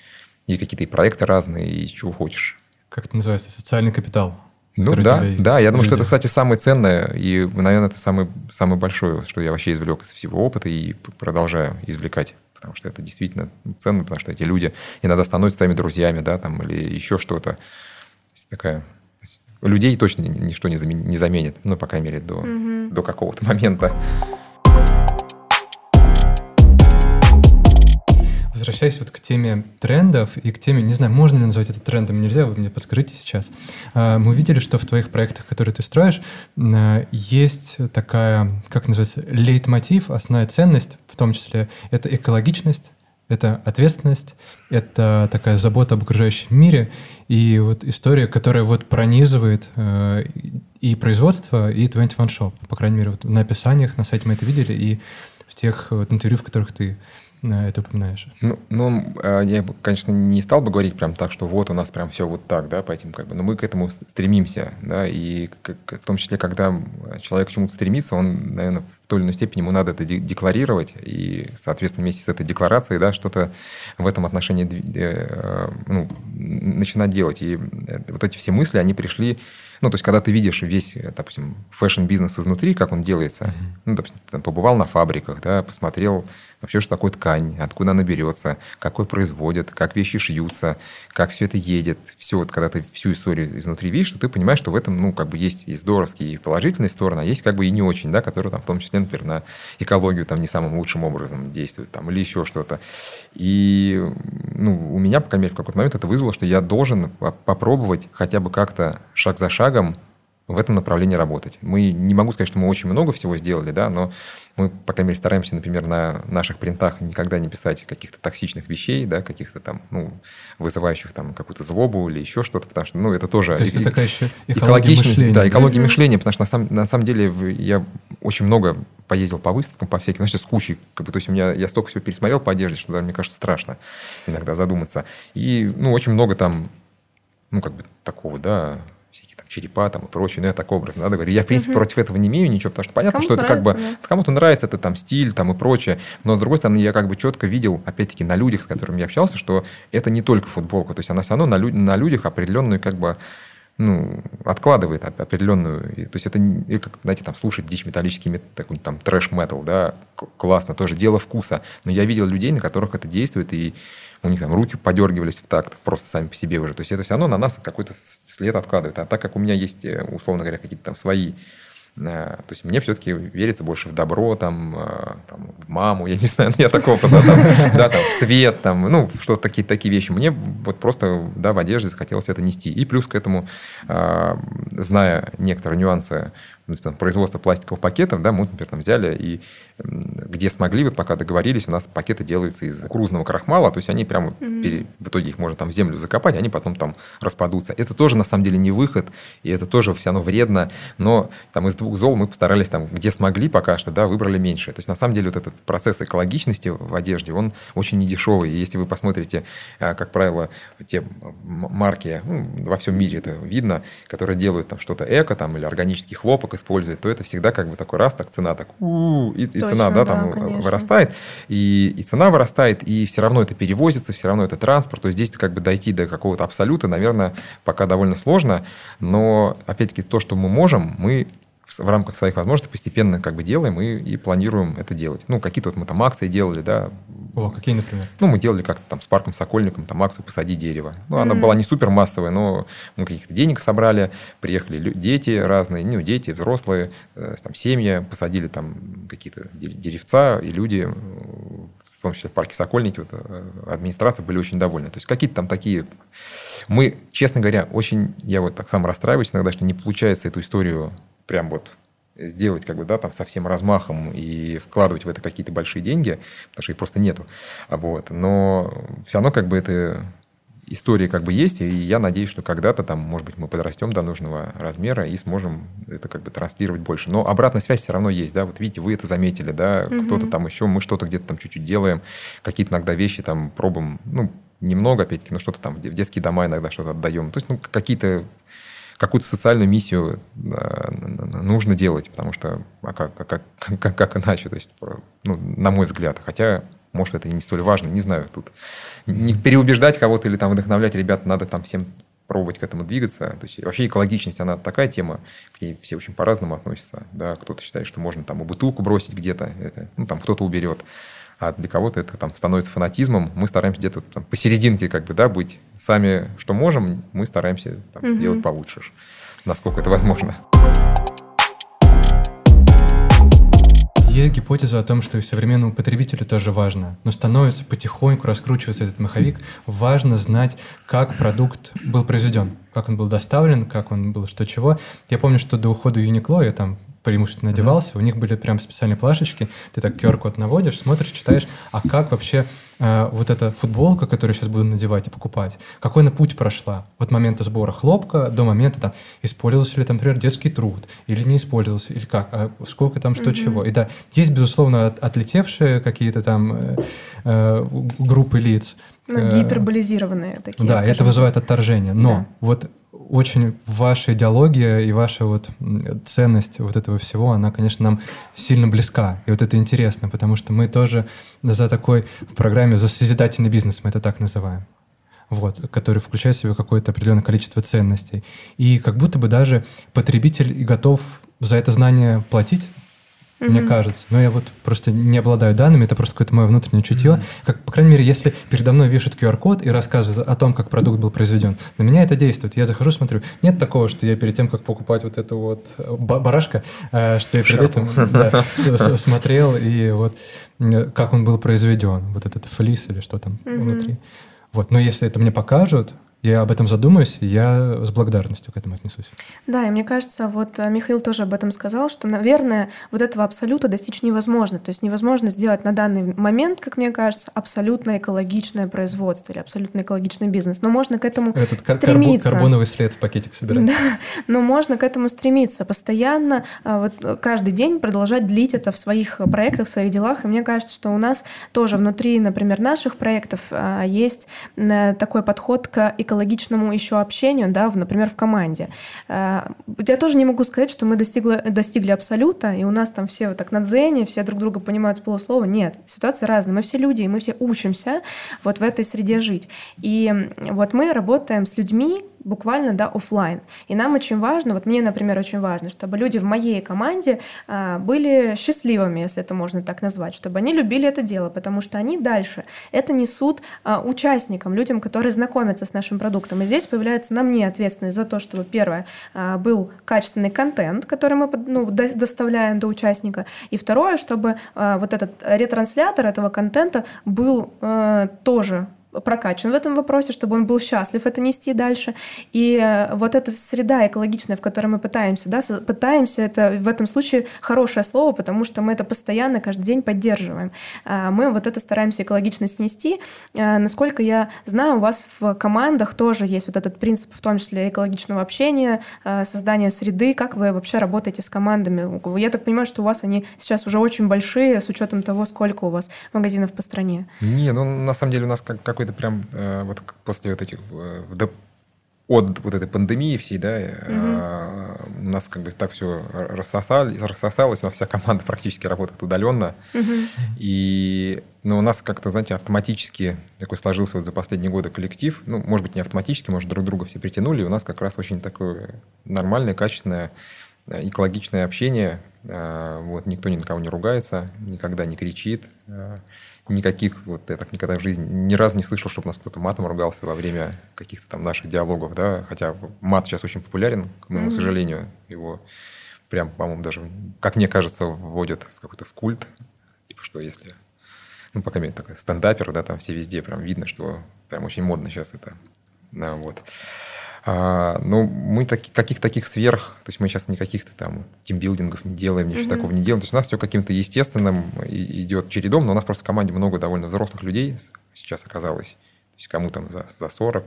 и какие-то и проекты разные, и чего хочешь. Как это называется? Социальный капитал. Ну да, да, я думаю, что это, кстати, самое ценное, и, наверное, это самое, самое большое, что я вообще извлек из всего опыта и продолжаю извлекать, потому что это действительно ценно, потому что эти люди иногда становятся твоими друзьями, да, там, или еще что-то. Такая людей точно ничто не заменит, не заменит ну, по крайней мере, до, угу. до какого-то момента. Возвращаясь вот к теме трендов и к теме, не знаю, можно ли назвать это трендом, нельзя, вы мне подскажите сейчас. А, мы увидели, что в твоих проектах, которые ты строишь, а, есть такая, как называется, лейтмотив, основная ценность, в том числе это экологичность, это ответственность, это такая забота об окружающем мире, и вот история, которая вот пронизывает э, и производство, и 21 Shop. По крайней мере, вот на описаниях на сайте мы это видели, и в тех вот интервью, в которых ты это упоминаешь? Ну, ну, а, я, конечно, не стал бы говорить прям так, что вот у нас прям все вот так, да, по этим как бы, но мы к этому стремимся, да, и в том числе, когда человек к чему-то стремится, он, наверное, в той или иной степени ему надо это декларировать, и, соответственно, вместе с этой декларацией, да, что-то в этом отношении э, ну, начинать делать. И э, вот эти все мысли, они пришли ну, то есть, когда ты видишь весь, допустим, фэшн-бизнес изнутри, как он делается, mm-hmm. ну, допустим, там побывал на фабриках, да, посмотрел вообще, что такое ткань, откуда она берется, как ее производят, как вещи шьются, как все это едет. Все, вот когда ты всю историю изнутри видишь, что ты понимаешь, что в этом, ну, как бы есть и здоровские, и положительные стороны, а есть как бы и не очень, да, которые там в том числе, например, на экологию там не самым лучшим образом действуют, там, или еще что-то. И, ну, у меня, по крайней мере, в какой-то момент это вызвало, что я должен попробовать хотя бы как-то шаг за шагом в этом направлении работать. Мы не могу сказать, что мы очень много всего сделали, да, но мы, по крайней мере, стараемся, например, на наших принтах никогда не писать каких-то токсичных вещей, да, каких-то там, ну, вызывающих там какую-то злобу или еще что-то, потому что, ну, это тоже... То есть это такая еще экология мышления. Да, экология mm-hmm. мышления, потому что на самом, на самом деле я очень много поездил по выставкам, по всяким, значит, с кучей, как бы, то есть у меня, я столько всего пересмотрел по одежде, что даже, мне кажется, страшно иногда задуматься. И, ну, очень много там, ну, как бы такого, да, черепа там и прочее, ну, я так образно, да, говорю. Я, в принципе, угу. против этого не имею ничего, потому что понятно, кому что это как бы... Да. Кому-то нравится это там стиль там и прочее, но, с другой стороны, я как бы четко видел, опять-таки, на людях, с которыми я общался, что это не только футболка, то есть она все равно на, лю- на людях определенную как бы ну, откладывает определенную... То есть это, как, знаете, там, слушать дичь металлический, такой там трэш-метал, да, классно, тоже дело вкуса. Но я видел людей, на которых это действует, и у них там руки подергивались в такт просто сами по себе уже. То есть это все равно на нас какой-то след откладывает. А так как у меня есть, э, условно говоря, какие-то там свои Э, то есть мне все-таки верится больше в добро, там, э, там, в маму, я не знаю, я такого, да, там, да, там, в свет, там, ну, что-то такие, такие вещи. Мне вот просто, да, в одежде захотелось это нести. И плюс к этому, зная некоторые нюансы там, производства пластиковых пакетов, да, мы, например, там взяли и где смогли, вот пока договорились, у нас пакеты делаются из кукурузного крахмала, то есть они прямо mm-hmm. пере, в итоге их можно там в землю закопать, они потом там распадутся. Это тоже на самом деле не выход, и это тоже все равно вредно, но там из двух зол мы постарались там, где смогли пока что, да, выбрали меньше. То есть на самом деле вот этот процесс экологичности в одежде, он очень недешевый. И если вы посмотрите, а, как правило, те марки ну, во всем мире это видно, которые делают там что-то эко там или органический хлопок, использует, то это всегда как бы такой раз, так цена так, и, и цена, да, там конечно. вырастает, и, и цена вырастает, и все равно это перевозится, все равно это транспорт, то есть здесь как бы дойти до какого-то абсолюта, наверное, пока довольно сложно, но опять-таки то, что мы можем, мы в рамках своих возможностей постепенно как бы делаем и, и планируем это делать. Ну, какие-то вот мы там акции делали, да. О, какие, например? Ну, мы делали как-то там с парком Сокольником там акцию «Посади дерево». Ну, mm-hmm. она была не супер массовая, но мы каких-то денег собрали, приехали дети разные, ну, дети, взрослые, э, там, семьи, посадили там какие-то деревца, и люди в том числе в парке Сокольники, вот, э, администрация были очень довольны. То есть какие-то там такие... Мы, честно говоря, очень... Я вот так сам расстраиваюсь иногда, что не получается эту историю прям вот сделать как бы, да, там со всем размахом и вкладывать в это какие-то большие деньги, потому что их просто нету. Вот. Но все равно как бы это история как бы есть, и я надеюсь, что когда-то там, может быть, мы подрастем до нужного размера и сможем это как бы транслировать больше. Но обратная связь все равно есть, да, вот видите, вы это заметили, да, угу. кто-то там еще, мы что-то где-то там чуть-чуть делаем, какие-то иногда вещи там пробуем, ну, немного, опять-таки, но что-то там в детские дома иногда что-то отдаем. То есть, ну, какие-то какую-то социальную миссию нужно делать, потому что а как, как, как, как иначе, то есть, ну, на мой взгляд. Хотя, может, это и не столь важно, не знаю. Тут не переубеждать кого-то или там вдохновлять ребят, надо там всем пробовать к этому двигаться. То есть вообще экологичность, она такая тема, к ней все очень по-разному относятся. Да, кто-то считает, что можно там и бутылку бросить где-то, это, ну, там кто-то уберет а для кого-то это там становится фанатизмом. Мы стараемся где-то там, посерединке как бы, да, быть. Сами, что можем, мы стараемся там, угу. делать получше, насколько это возможно. Есть гипотеза о том, что и современному потребителю тоже важно, но становится потихоньку раскручиваться этот маховик. Важно знать, как продукт был произведен, как он был доставлен, как он был что чего. Я помню, что до ухода Uniqlo я там преимущественно одевался, у них были прям специальные плашечки, ты так QR-код наводишь, смотришь, читаешь, а как вообще э, вот эта футболка, которую сейчас буду надевать и покупать, какой она путь прошла от момента сбора хлопка до момента, там, использовался ли, там, например, детский труд, или не использовался, или как, а сколько там, что, mm-hmm. чего. И да, есть, безусловно, от, отлетевшие какие-то там э, э, группы лиц. Ну, э, гиперболизированные такие. Да, это вызывает отторжение. Но да. вот очень ваша идеология и ваша вот ценность вот этого всего, она, конечно, нам сильно близка. И вот это интересно, потому что мы тоже за такой в программе «За созидательный бизнес» мы это так называем вот, который включает в себя какое-то определенное количество ценностей. И как будто бы даже потребитель готов за это знание платить, mm-hmm. мне кажется. Но я вот просто не обладаю данными, это просто какое-то мое внутреннее чутье. Mm-hmm. Как, по крайней мере, если передо мной вешают QR-код и рассказывают о том, как продукт был произведен, на меня это действует. Я захожу, смотрю. Нет такого, что я перед тем, как покупать вот эту вот э, барашка, э, что я перед этим смотрел и вот как он был произведен, вот этот флис или что там внутри. Вот, но если это мне покажут, я об этом задумаюсь, я с благодарностью к этому отнесусь. Да, и мне кажется, вот э, Михаил тоже об этом сказал, что, наверное, вот этого абсолюта достичь невозможно. То есть невозможно сделать на данный момент, как мне кажется, абсолютно экологичное производство или абсолютно экологичный бизнес. Но можно к этому Этот стремиться. карбоновый след в пакетик собирать. Да, но можно к этому стремиться. Постоянно, а, вот каждый день продолжать длить это в своих проектах, в своих делах. И мне кажется, что у нас тоже внутри, например, наших проектов есть э, такой подход к экологичному экологичному еще общению, да, в, например, в команде. Э, я тоже не могу сказать, что мы достигли, достигли абсолюта, и у нас там все вот так на дзене, все друг друга понимают с полуслова. Нет, ситуация разная. Мы все люди, и мы все учимся вот в этой среде жить. И вот мы работаем с людьми, буквально, да, офлайн. И нам очень важно, вот мне, например, очень важно, чтобы люди в моей команде а, были счастливыми, если это можно так назвать, чтобы они любили это дело, потому что они дальше это несут а, участникам, людям, которые знакомятся с нашим продуктом. И здесь появляется на мне ответственность за то, чтобы, первое, а, был качественный контент, который мы ну, доставляем до участника, и второе, чтобы а, вот этот ретранслятор этого контента был а, тоже прокачан в этом вопросе, чтобы он был счастлив это нести дальше. И э, вот эта среда экологичная, в которой мы пытаемся, да, пытаемся, это в этом случае хорошее слово, потому что мы это постоянно каждый день поддерживаем. А мы вот это стараемся экологичность нести. А, насколько я знаю, у вас в командах тоже есть вот этот принцип, в том числе экологичного общения, а, создания среды. Как вы вообще работаете с командами? Я так понимаю, что у вас они сейчас уже очень большие, с учетом того, сколько у вас магазинов по стране. Не, ну на самом деле у нас как, какой какой-то прям э, вот после вот этих э, от вот этой пандемии всей, да, угу. у нас как бы так все рассосалось, рассосалось, у нас вся команда практически работает удаленно. Угу. И но у нас как-то, знаете, автоматически такой сложился вот за последние годы коллектив. Ну, может быть, не автоматически, может, друг друга все притянули. И у нас как раз очень такое нормальное, качественное, экологичное общение. Вот никто ни на кого не ругается, никогда не кричит никаких, вот я так никогда в жизни ни разу не слышал, чтобы нас кто-то матом ругался во время каких-то там наших диалогов, да, хотя мат сейчас очень популярен, к моему mm-hmm. сожалению, его прям, по-моему, даже, как мне кажется, вводят в какой-то в культ, типа, что если, ну, пока мере, такой стендапер, да, там все везде прям видно, что прям очень модно сейчас это, да, вот. А, ну, мы таки, каких таких сверх, то есть мы сейчас никаких-то там тимбилдингов не делаем, ничего mm-hmm. такого не делаем. То есть у нас все каким-то естественным идет чередом, но у нас просто в команде много довольно взрослых людей сейчас оказалось. То есть кому там за, за 40,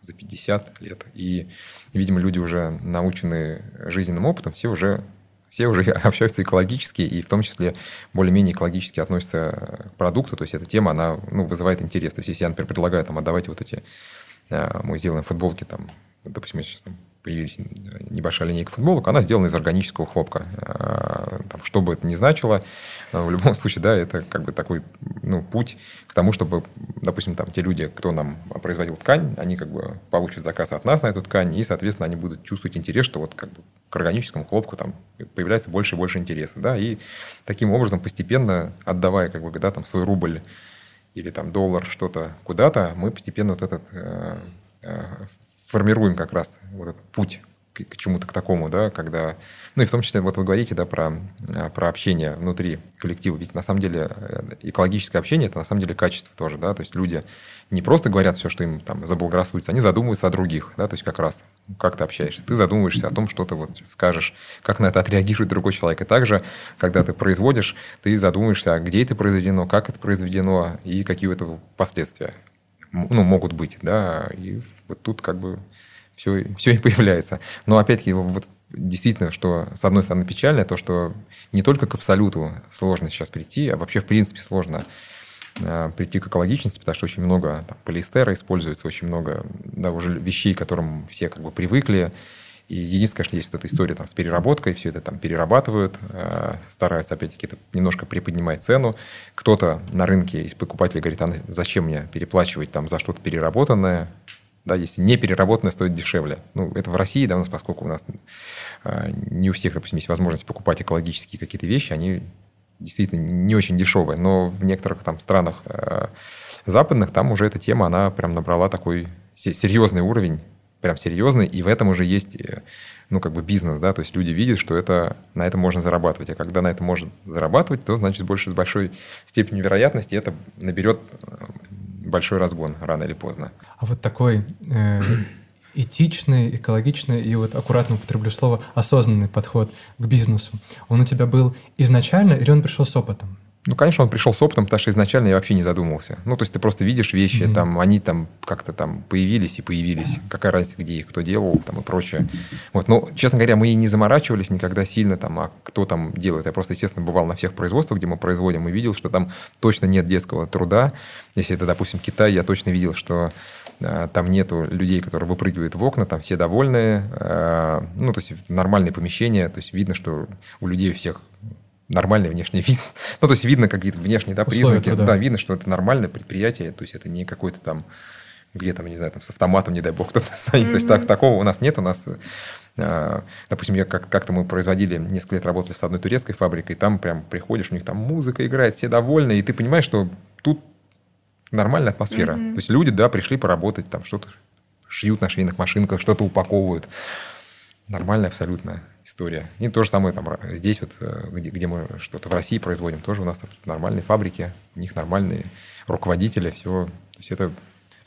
за 50 лет. И, видимо, люди уже научены жизненным опытом, все уже все уже общаются экологически, и в том числе более-менее экологически относятся к продукту. То есть эта тема, она ну, вызывает интерес. То есть если я, например, предлагаю, там, отдавайте вот эти, а, мы сделаем футболки там допустим, сейчас там появилась небольшая линейка футболок, она сделана из органического хлопка. А, там, что бы это ни значило, в любом случае, да, это как бы такой ну, путь к тому, чтобы, допустим, там те люди, кто нам производил ткань, они как бы получат заказ от нас на эту ткань, и, соответственно, они будут чувствовать интерес, что вот как бы к органическому хлопку там появляется больше и больше интереса, да, и таким образом постепенно отдавая как бы, да, там свой рубль или там доллар что-то куда-то, мы постепенно вот этот э, э, формируем как раз вот этот путь к к чему-то к такому, да, когда... Ну и в том числе, вот вы говорите, да, про, э, про общение внутри коллектива. Ведь на самом деле э, экологическое общение – это на самом деле качество тоже, да, то есть люди не просто говорят все, что им там заблагорассудится, они задумываются о других, да, то есть как раз, как ты общаешься. Ты задумываешься о том, что ты вот скажешь, как на это отреагирует другой человек. И также, когда ты производишь, ты задумываешься, где это произведено, как это произведено и какие у этого последствия ну, могут быть, да, и вот тут как бы все, все и появляется. Но опять-таки, вот действительно, что с одной стороны печально, то, что не только к абсолюту сложно сейчас прийти, а вообще в принципе сложно э, прийти к экологичности, потому что очень много там, полиэстера используется, очень много да, уже вещей, к которым все как бы привыкли. И единственное, конечно, есть вот эта история там, с переработкой, все это там перерабатывают, э, стараются, опять-таки, это немножко приподнимать цену. Кто-то на рынке из покупателей говорит, а зачем мне переплачивать там за что-то переработанное, да, если не переработанное стоит дешевле. Ну, это в России, да, у нас, поскольку у нас э, не у всех, допустим, есть возможность покупать экологические какие-то вещи, они действительно не очень дешевые. Но в некоторых там странах э, западных там уже эта тема, она прям набрала такой серьезный уровень, прям серьезный, и в этом уже есть э, ну, как бы бизнес, да, то есть люди видят, что это, на этом можно зарабатывать, а когда на этом можно зарабатывать, то, значит, с большей, большой степенью вероятности это наберет большой разгон рано или поздно. А вот такой э, этичный, экологичный и вот аккуратно употреблю слово осознанный подход к бизнесу, он у тебя был изначально или он пришел с опытом? Ну, конечно, он пришел с опытом, потому что изначально я вообще не задумывался. Ну, то есть ты просто видишь вещи, mm-hmm. там, они там как-то там появились и появились. Какая разница, где их, кто делал там и прочее. Вот, но, честно говоря, мы и не заморачивались никогда сильно там, а кто там делает. Я просто, естественно, бывал на всех производствах, где мы производим, и видел, что там точно нет детского труда. Если это, допустим, Китай, я точно видел, что э, там нету людей, которые выпрыгивают в окна, там все довольные. Э, ну, то есть нормальные помещения, то есть видно, что у людей всех нормальный внешний вид. Ну, то есть видно какие-то внешние да, признаки. Да. да, видно, что это нормальное предприятие, то есть это не какой-то там где там, не знаю, там с автоматом, не дай бог, кто-то стоит. Mm-hmm. То есть так, такого у нас нет. У нас, э, допустим, я как- как-то мы производили, несколько лет работали с одной турецкой фабрикой, и там прям приходишь, у них там музыка играет, все довольны, и ты понимаешь, что тут нормальная атмосфера. Mm-hmm. То есть люди, да, пришли поработать, там что-то шьют на швейных машинках, что-то упаковывают. Нормально абсолютно история. И то же самое там здесь, вот, э, где, где мы что-то в России производим, тоже у нас нормальные фабрики, у них нормальные руководители, все. То есть это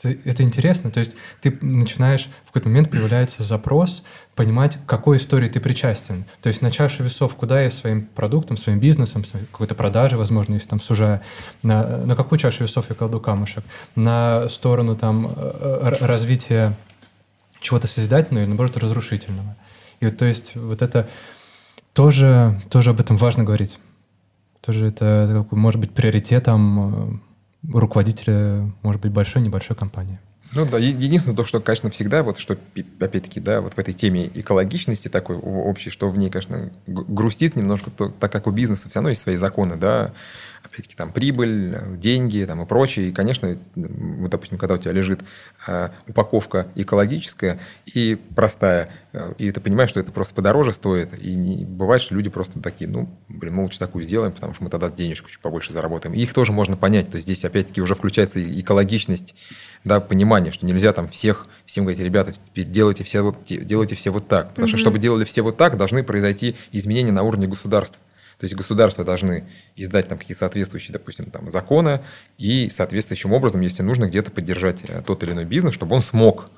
это, это интересно. То есть ты начинаешь, в какой-то момент появляется запрос понимать, к какой истории ты причастен. То есть на чаше весов, куда я своим продуктом, своим бизнесом, какой-то продажи, возможно, если там сужая, на, на какую чашу весов я кладу камушек? На сторону там э, развития чего-то созидательного или, наоборот, разрушительного. И то есть вот это тоже, тоже об этом важно говорить. Тоже это может быть приоритетом э, руководителя, может быть, большой, небольшой компании. Ну да, единственное то, что, конечно, всегда, вот что, опять-таки, да, вот в этой теме экологичности такой общей, что в ней, конечно, грустит немножко, то, так как у бизнеса все равно есть свои законы, да, опять-таки, там, прибыль, деньги там, и прочее. И, конечно, вот, допустим, когда у тебя лежит э, упаковка экологическая и простая, э, и ты понимаешь, что это просто подороже стоит, и не, бывает, что люди просто такие, ну, блин, мы лучше такую сделаем, потому что мы тогда денежку чуть побольше заработаем. И их тоже можно понять. То есть здесь, опять-таки, уже включается экологичность, да, понимание, что нельзя там всех, всем говорить, ребята, делайте все вот, делайте все вот так. Потому mm-hmm. что, чтобы делали все вот так, должны произойти изменения на уровне государства. То есть государства должны издать там какие-то соответствующие, допустим, там, законы и соответствующим образом, если нужно, где-то поддержать э, тот или иной бизнес, чтобы он смог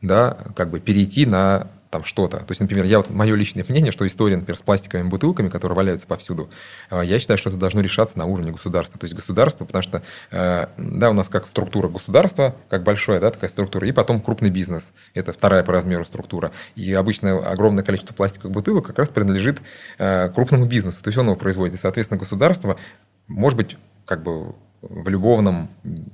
да, как бы перейти на там что-то. То есть, например, я вот мое личное мнение, что история, например, с пластиковыми бутылками, которые валяются повсюду, э, я считаю, что это должно решаться на уровне государства. То есть государство, потому что, э, да, у нас как структура государства, как большая, да, такая структура, и потом крупный бизнес. Это вторая по размеру структура. И обычно огромное количество пластиковых бутылок как раз принадлежит э, крупному бизнесу. То есть он его производит. И, соответственно, государство может быть как бы в любовном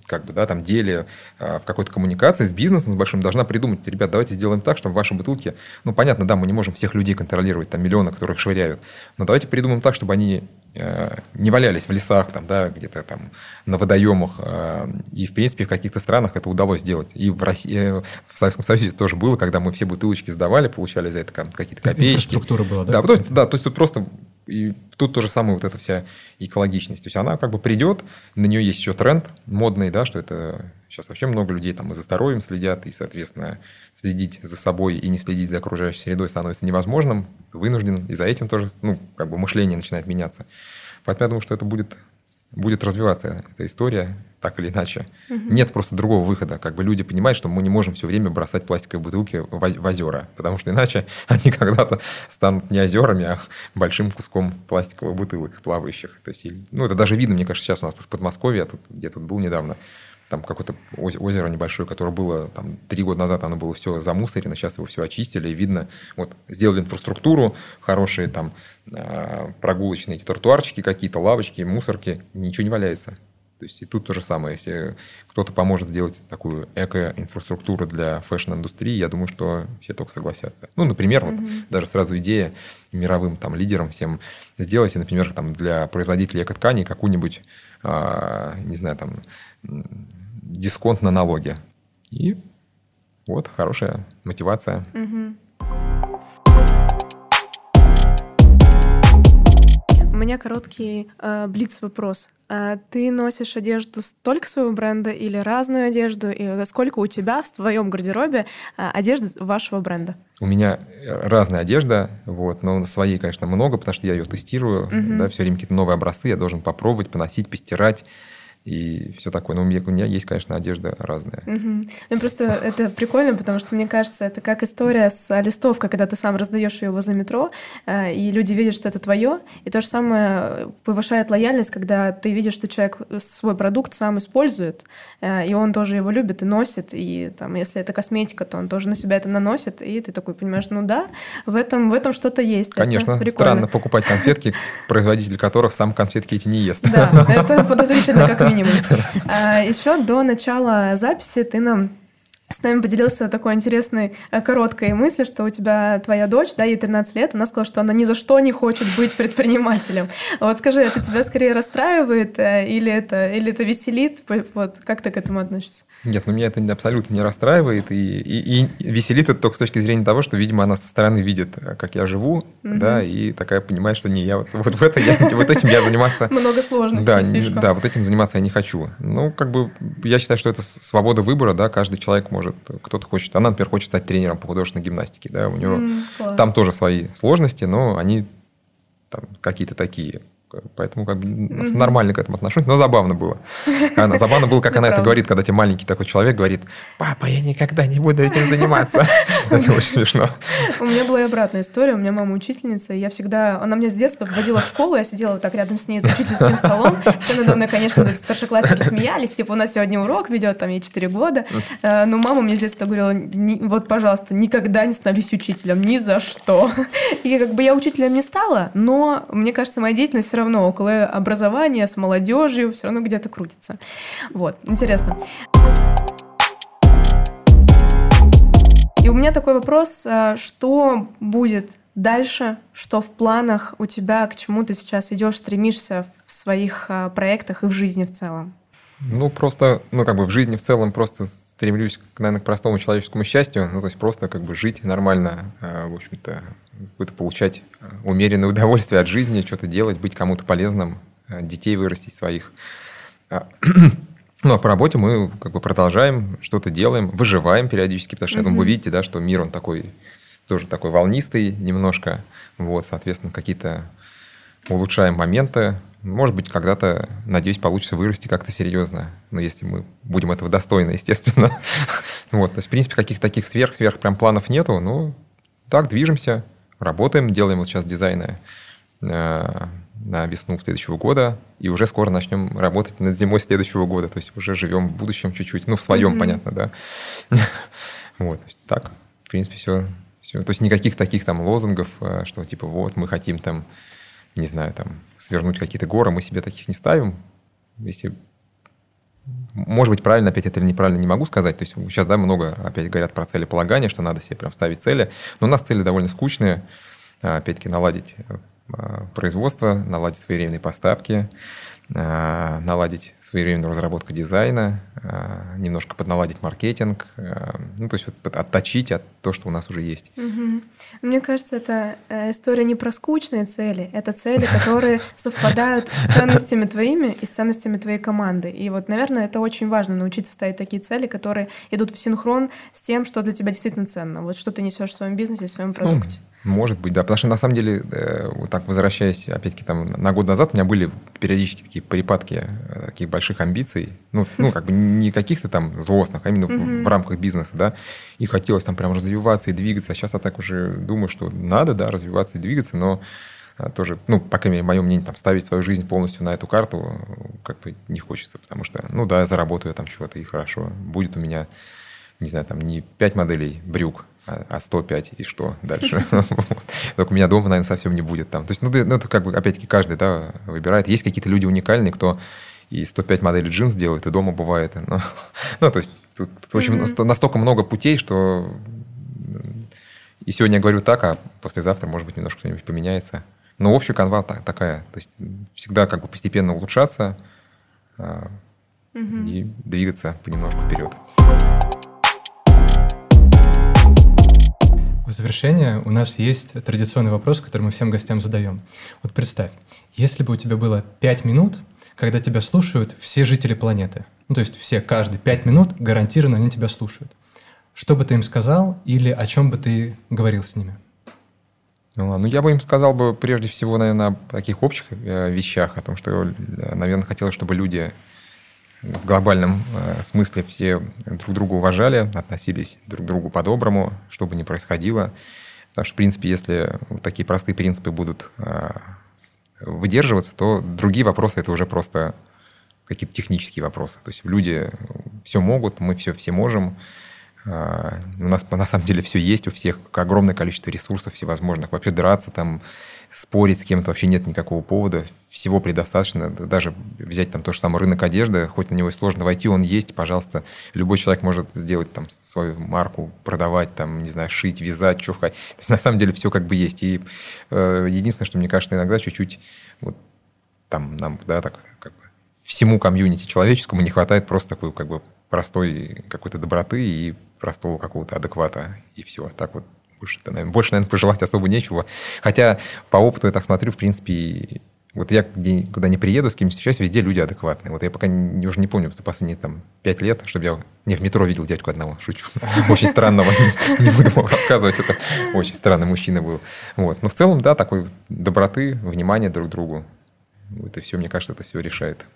как бы, да, там, деле, а, в какой-то коммуникации с бизнесом, с большим, должна придумать, ребят, давайте сделаем так, чтобы в вашей бутылке, ну, понятно, да, мы не можем всех людей контролировать, там, миллионы, которых швыряют, но давайте придумаем так, чтобы они э, не валялись в лесах, там, да, где-то там на водоемах. Э, и, в принципе, в каких-то странах это удалось сделать. И в России, э, в Советском Союзе тоже было, когда мы все бутылочки сдавали, получали за это какие-то копеечки. Инфраструктура была, да? Да, то есть, да, то есть тут просто и тут то же самое вот эта вся экологичность. То есть она как бы придет, на нее есть еще тренд модный, да, что это сейчас вообще много людей там и за здоровьем следят, и, соответственно, следить за собой и не следить за окружающей средой становится невозможным, вынужден, и за этим тоже, ну, как бы мышление начинает меняться. Поэтому я думаю, что это будет будет развиваться эта история так или иначе. Угу. Нет просто другого выхода. Как бы люди понимают, что мы не можем все время бросать пластиковые бутылки в, в озера, потому что иначе они когда-то станут не озерами, а большим куском пластиковых бутылок плавающих. То есть, ну, это даже видно, мне кажется, сейчас у нас в Подмосковье, я тут, где тут был недавно, там какое-то озеро небольшое, которое было там три года назад, оно было все замусорено, сейчас его все очистили, и видно, вот сделали инфраструктуру, хорошие там а, прогулочные эти тротуарчики какие-то, лавочки, мусорки, ничего не валяется. То есть и тут то же самое. Если кто-то поможет сделать такую эко-инфраструктуру для фэшн-индустрии, я думаю, что все только согласятся. Ну, например, mm-hmm. вот даже сразу идея мировым там лидерам всем сделать, например, там для производителей эко-тканей какую-нибудь, а, не знаю, там дисконт на налоги. И вот хорошая мотивация. Угу. У меня короткий э, блиц-вопрос. А ты носишь одежду только своего бренда или разную одежду? И сколько у тебя в твоем гардеробе э, одежды вашего бренда? У меня разная одежда, вот, но своей, конечно, много, потому что я ее тестирую. Угу. Да, все время какие-то новые образцы я должен попробовать, поносить, постирать и все такое. Но у меня, у меня есть, конечно, одежда разная. Угу. Ну, просто это прикольно, потому что, мне кажется, это как история с листовкой, когда ты сам раздаешь ее возле метро, э, и люди видят, что это твое. И то же самое повышает лояльность, когда ты видишь, что человек свой продукт сам использует, э, и он тоже его любит и носит. И там, если это косметика, то он тоже на себя это наносит, и ты такой понимаешь, ну да, в этом, в этом что-то есть. Конечно, странно покупать конфетки, производитель которых сам конфетки эти не ест. Да, это подозрительно как минимум минимум. А, еще до начала записи ты нам с нами поделился такой интересной э, короткой мыслью, что у тебя твоя дочь, да, ей 13 лет, она сказала, что она ни за что не хочет быть предпринимателем. Вот скажи, это тебя скорее расстраивает э, или это, или это веселит? Вот как ты к этому относишься? Нет, ну меня это абсолютно не расстраивает и, и, и веселит это только с точки зрения того, что, видимо, она со стороны видит, как я живу, угу. да, и такая понимает, что не я вот, вот в это я, вот этим я заниматься... Много сложностей да, слишком. Да, вот этим заниматься я не хочу. Ну, как бы, я считаю, что это свобода выбора, да, каждый человек может, кто-то хочет, она, например, хочет стать тренером по художественной гимнастике, да, у нее mm, там тоже свои сложности, но они там какие-то такие Поэтому как бы mm-hmm. нормально к этому отношусь, но забавно было. Она, забавно было, как она это говорит, когда тебе маленький такой человек говорит, папа, я никогда не буду этим заниматься. Это очень смешно. У меня была и обратная история. У меня мама учительница, и я всегда... Она меня с детства вводила в школу, я сидела вот так рядом с ней за учительским столом. Все надо мной, конечно, старшеклассники смеялись, типа, у нас сегодня урок ведет, там, ей 4 года. Э, но мама мне с детства говорила, вот, пожалуйста, никогда не становись учителем, ни за что. И как бы я учителем не стала, но мне кажется, моя деятельность все равно равно около образования, с молодежью, все равно где-то крутится. Вот, интересно. И у меня такой вопрос, а, что будет дальше, что в планах у тебя, к чему ты сейчас идешь, стремишься в своих а, проектах и в жизни в целом? Ну, просто, ну, как бы в жизни в целом просто стремлюсь, наверное, к простому человеческому счастью, ну, то есть просто как бы жить нормально, а, в общем-то, какое-то получать э, умеренное удовольствие от жизни, что-то делать, быть кому-то полезным, э, детей вырастить своих. Ну, а по работе мы как бы продолжаем, что-то делаем, выживаем периодически, потому что, я думаю, вы видите, да, что мир, он такой, тоже такой волнистый немножко. Вот, соответственно, какие-то улучшаем моменты. Может быть, когда-то, надеюсь, получится вырасти как-то серьезно. Но если мы будем этого достойны, естественно. вот, то есть, в принципе, каких-то таких сверх-сверх прям планов нету. Ну, так, движемся работаем, делаем вот сейчас дизайны э, на весну следующего года, и уже скоро начнем работать над зимой следующего года, то есть уже живем в будущем чуть-чуть, ну, в своем, mm-hmm. понятно, да. вот, то есть так, в принципе, все, все. То есть никаких таких там лозунгов, э, что типа вот мы хотим там, не знаю, там свернуть какие-то горы, мы себе таких не ставим. Если может быть, правильно опять это или неправильно, не могу сказать. То есть сейчас, да, много опять говорят про целеполагание, что надо себе прям ставить цели. Но у нас цели довольно скучные. А, опять-таки, наладить а, производство, наладить своевременные поставки, наладить своевременную разработку дизайна, немножко подналадить маркетинг, э, ну, то есть вот отточить от то, что у нас уже есть. Угу. Мне кажется, это э, история не про скучные цели, это цели, которые совпадают с ценностями твоими и с ценностями твоей команды. И вот, наверное, это очень важно научиться ставить такие цели, которые идут в синхрон с тем, что для тебя действительно ценно. Вот что ты несешь в своем бизнесе, в своем ну, продукте. Ну, может быть, да. Потому что на самом деле, э, вот так возвращаясь, опять-таки, там, на год назад у меня были периодически такие припадки э, таких больших амбиций. Ну, ну как бы не каких-то там злостных, а именно в, в рамках бизнеса, да. И хотелось там прям развиваться и двигаться. А сейчас я так уже думаю, что надо, да, развиваться и двигаться, но а, тоже, ну, по крайней мере, мое мнение, там, ставить свою жизнь полностью на эту карту как бы не хочется, потому что, ну да, я заработаю там чего-то и хорошо. Будет у меня, не знаю, там не 5 моделей брюк, а 105 и что дальше? Только у меня дома, наверное, совсем не будет там. То есть, ну, ну это как бы, опять-таки, каждый, да, выбирает. Есть какие-то люди уникальные, кто и 105 моделей джинс делает, и дома бывает. Но, ну, то есть, тут, очень настолько много путей, что и сегодня я говорю так, а послезавтра, может быть, немножко что-нибудь поменяется. Но общая канва так, такая. То есть, всегда как бы постепенно улучшаться а, и двигаться понемножку вперед. В завершение у нас есть традиционный вопрос, который мы всем гостям задаем. Вот представь, если бы у тебя было 5 минут, когда тебя слушают все жители планеты, ну то есть все, каждые 5 минут гарантированно они тебя слушают, что бы ты им сказал или о чем бы ты говорил с ними? Ну, ну, я бы им сказал бы прежде всего, наверное, о таких общих э, вещах, о том, что, наверное, хотелось, чтобы люди в глобальном э, смысле все друг друга уважали, относились друг к другу по-доброму, что бы ни происходило. Потому что, в принципе, если вот такие простые принципы будут э, выдерживаться, то другие вопросы это уже просто какие-то технические вопросы. То есть люди все могут, мы все, все можем. Э, у нас на самом деле все есть, у всех огромное количество ресурсов всевозможных. Вообще драться там спорить с кем-то вообще нет никакого повода, всего предостаточно. Даже взять там то же самое рынок одежды, хоть на него и сложно войти, он есть, пожалуйста. Любой человек может сделать там свою марку, продавать, там, не знаю, шить, вязать, что хоть. То есть на самом деле все как бы есть. И э, единственное, что мне кажется, иногда чуть-чуть вот там нам, да, так как бы всему комьюнити человеческому не хватает просто такой как бы простой какой-то доброты и простого какого-то адеквата, и все. Так вот больше, больше, наверное, пожелать особо нечего. Хотя по опыту я так смотрю, в принципе, вот я где, куда не приеду, с кем встречаюсь, везде люди адекватные. Вот я пока не, уже не помню за последние там пять лет, чтобы я не в метро видел дядьку одного, шучу. Очень странного, не буду вам рассказывать, это очень странный мужчина был. Вот. Но в целом, да, такой доброты, внимания друг к другу. Вот и все, мне кажется, это все решает.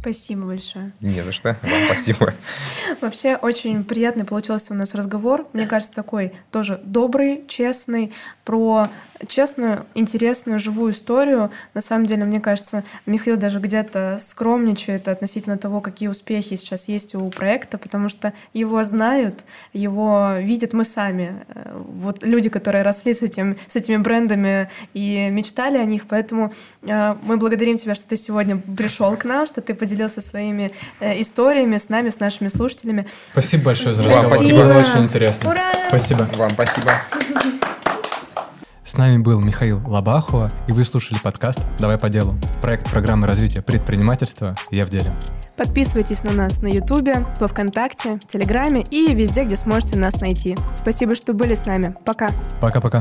Спасибо большое. Не за что. Вам спасибо. Вообще очень приятный получился у нас разговор. Мне кажется, такой тоже добрый, честный, про честную, интересную, живую историю. На самом деле, мне кажется, Михаил даже где-то скромничает относительно того, какие успехи сейчас есть у проекта, потому что его знают, его видят мы сами. Э, вот люди, которые росли с, этим, с этими брендами и мечтали о них. Поэтому э, мы благодарим тебя, что ты сегодня пришел к нам, что ты поделился своими э, историями с нами, с нашими слушателями. Спасибо большое за разговор. Спасибо. Было очень интересно. Ура! Спасибо. Вам спасибо. С нами был Михаил Лабахова, и вы слушали подкаст «Давай по делу» – проект программы развития предпринимательства «Я в деле». Подписывайтесь на нас на Ютубе, во Вконтакте, Телеграме и везде, где сможете нас найти. Спасибо, что были с нами. Пока. Пока-пока.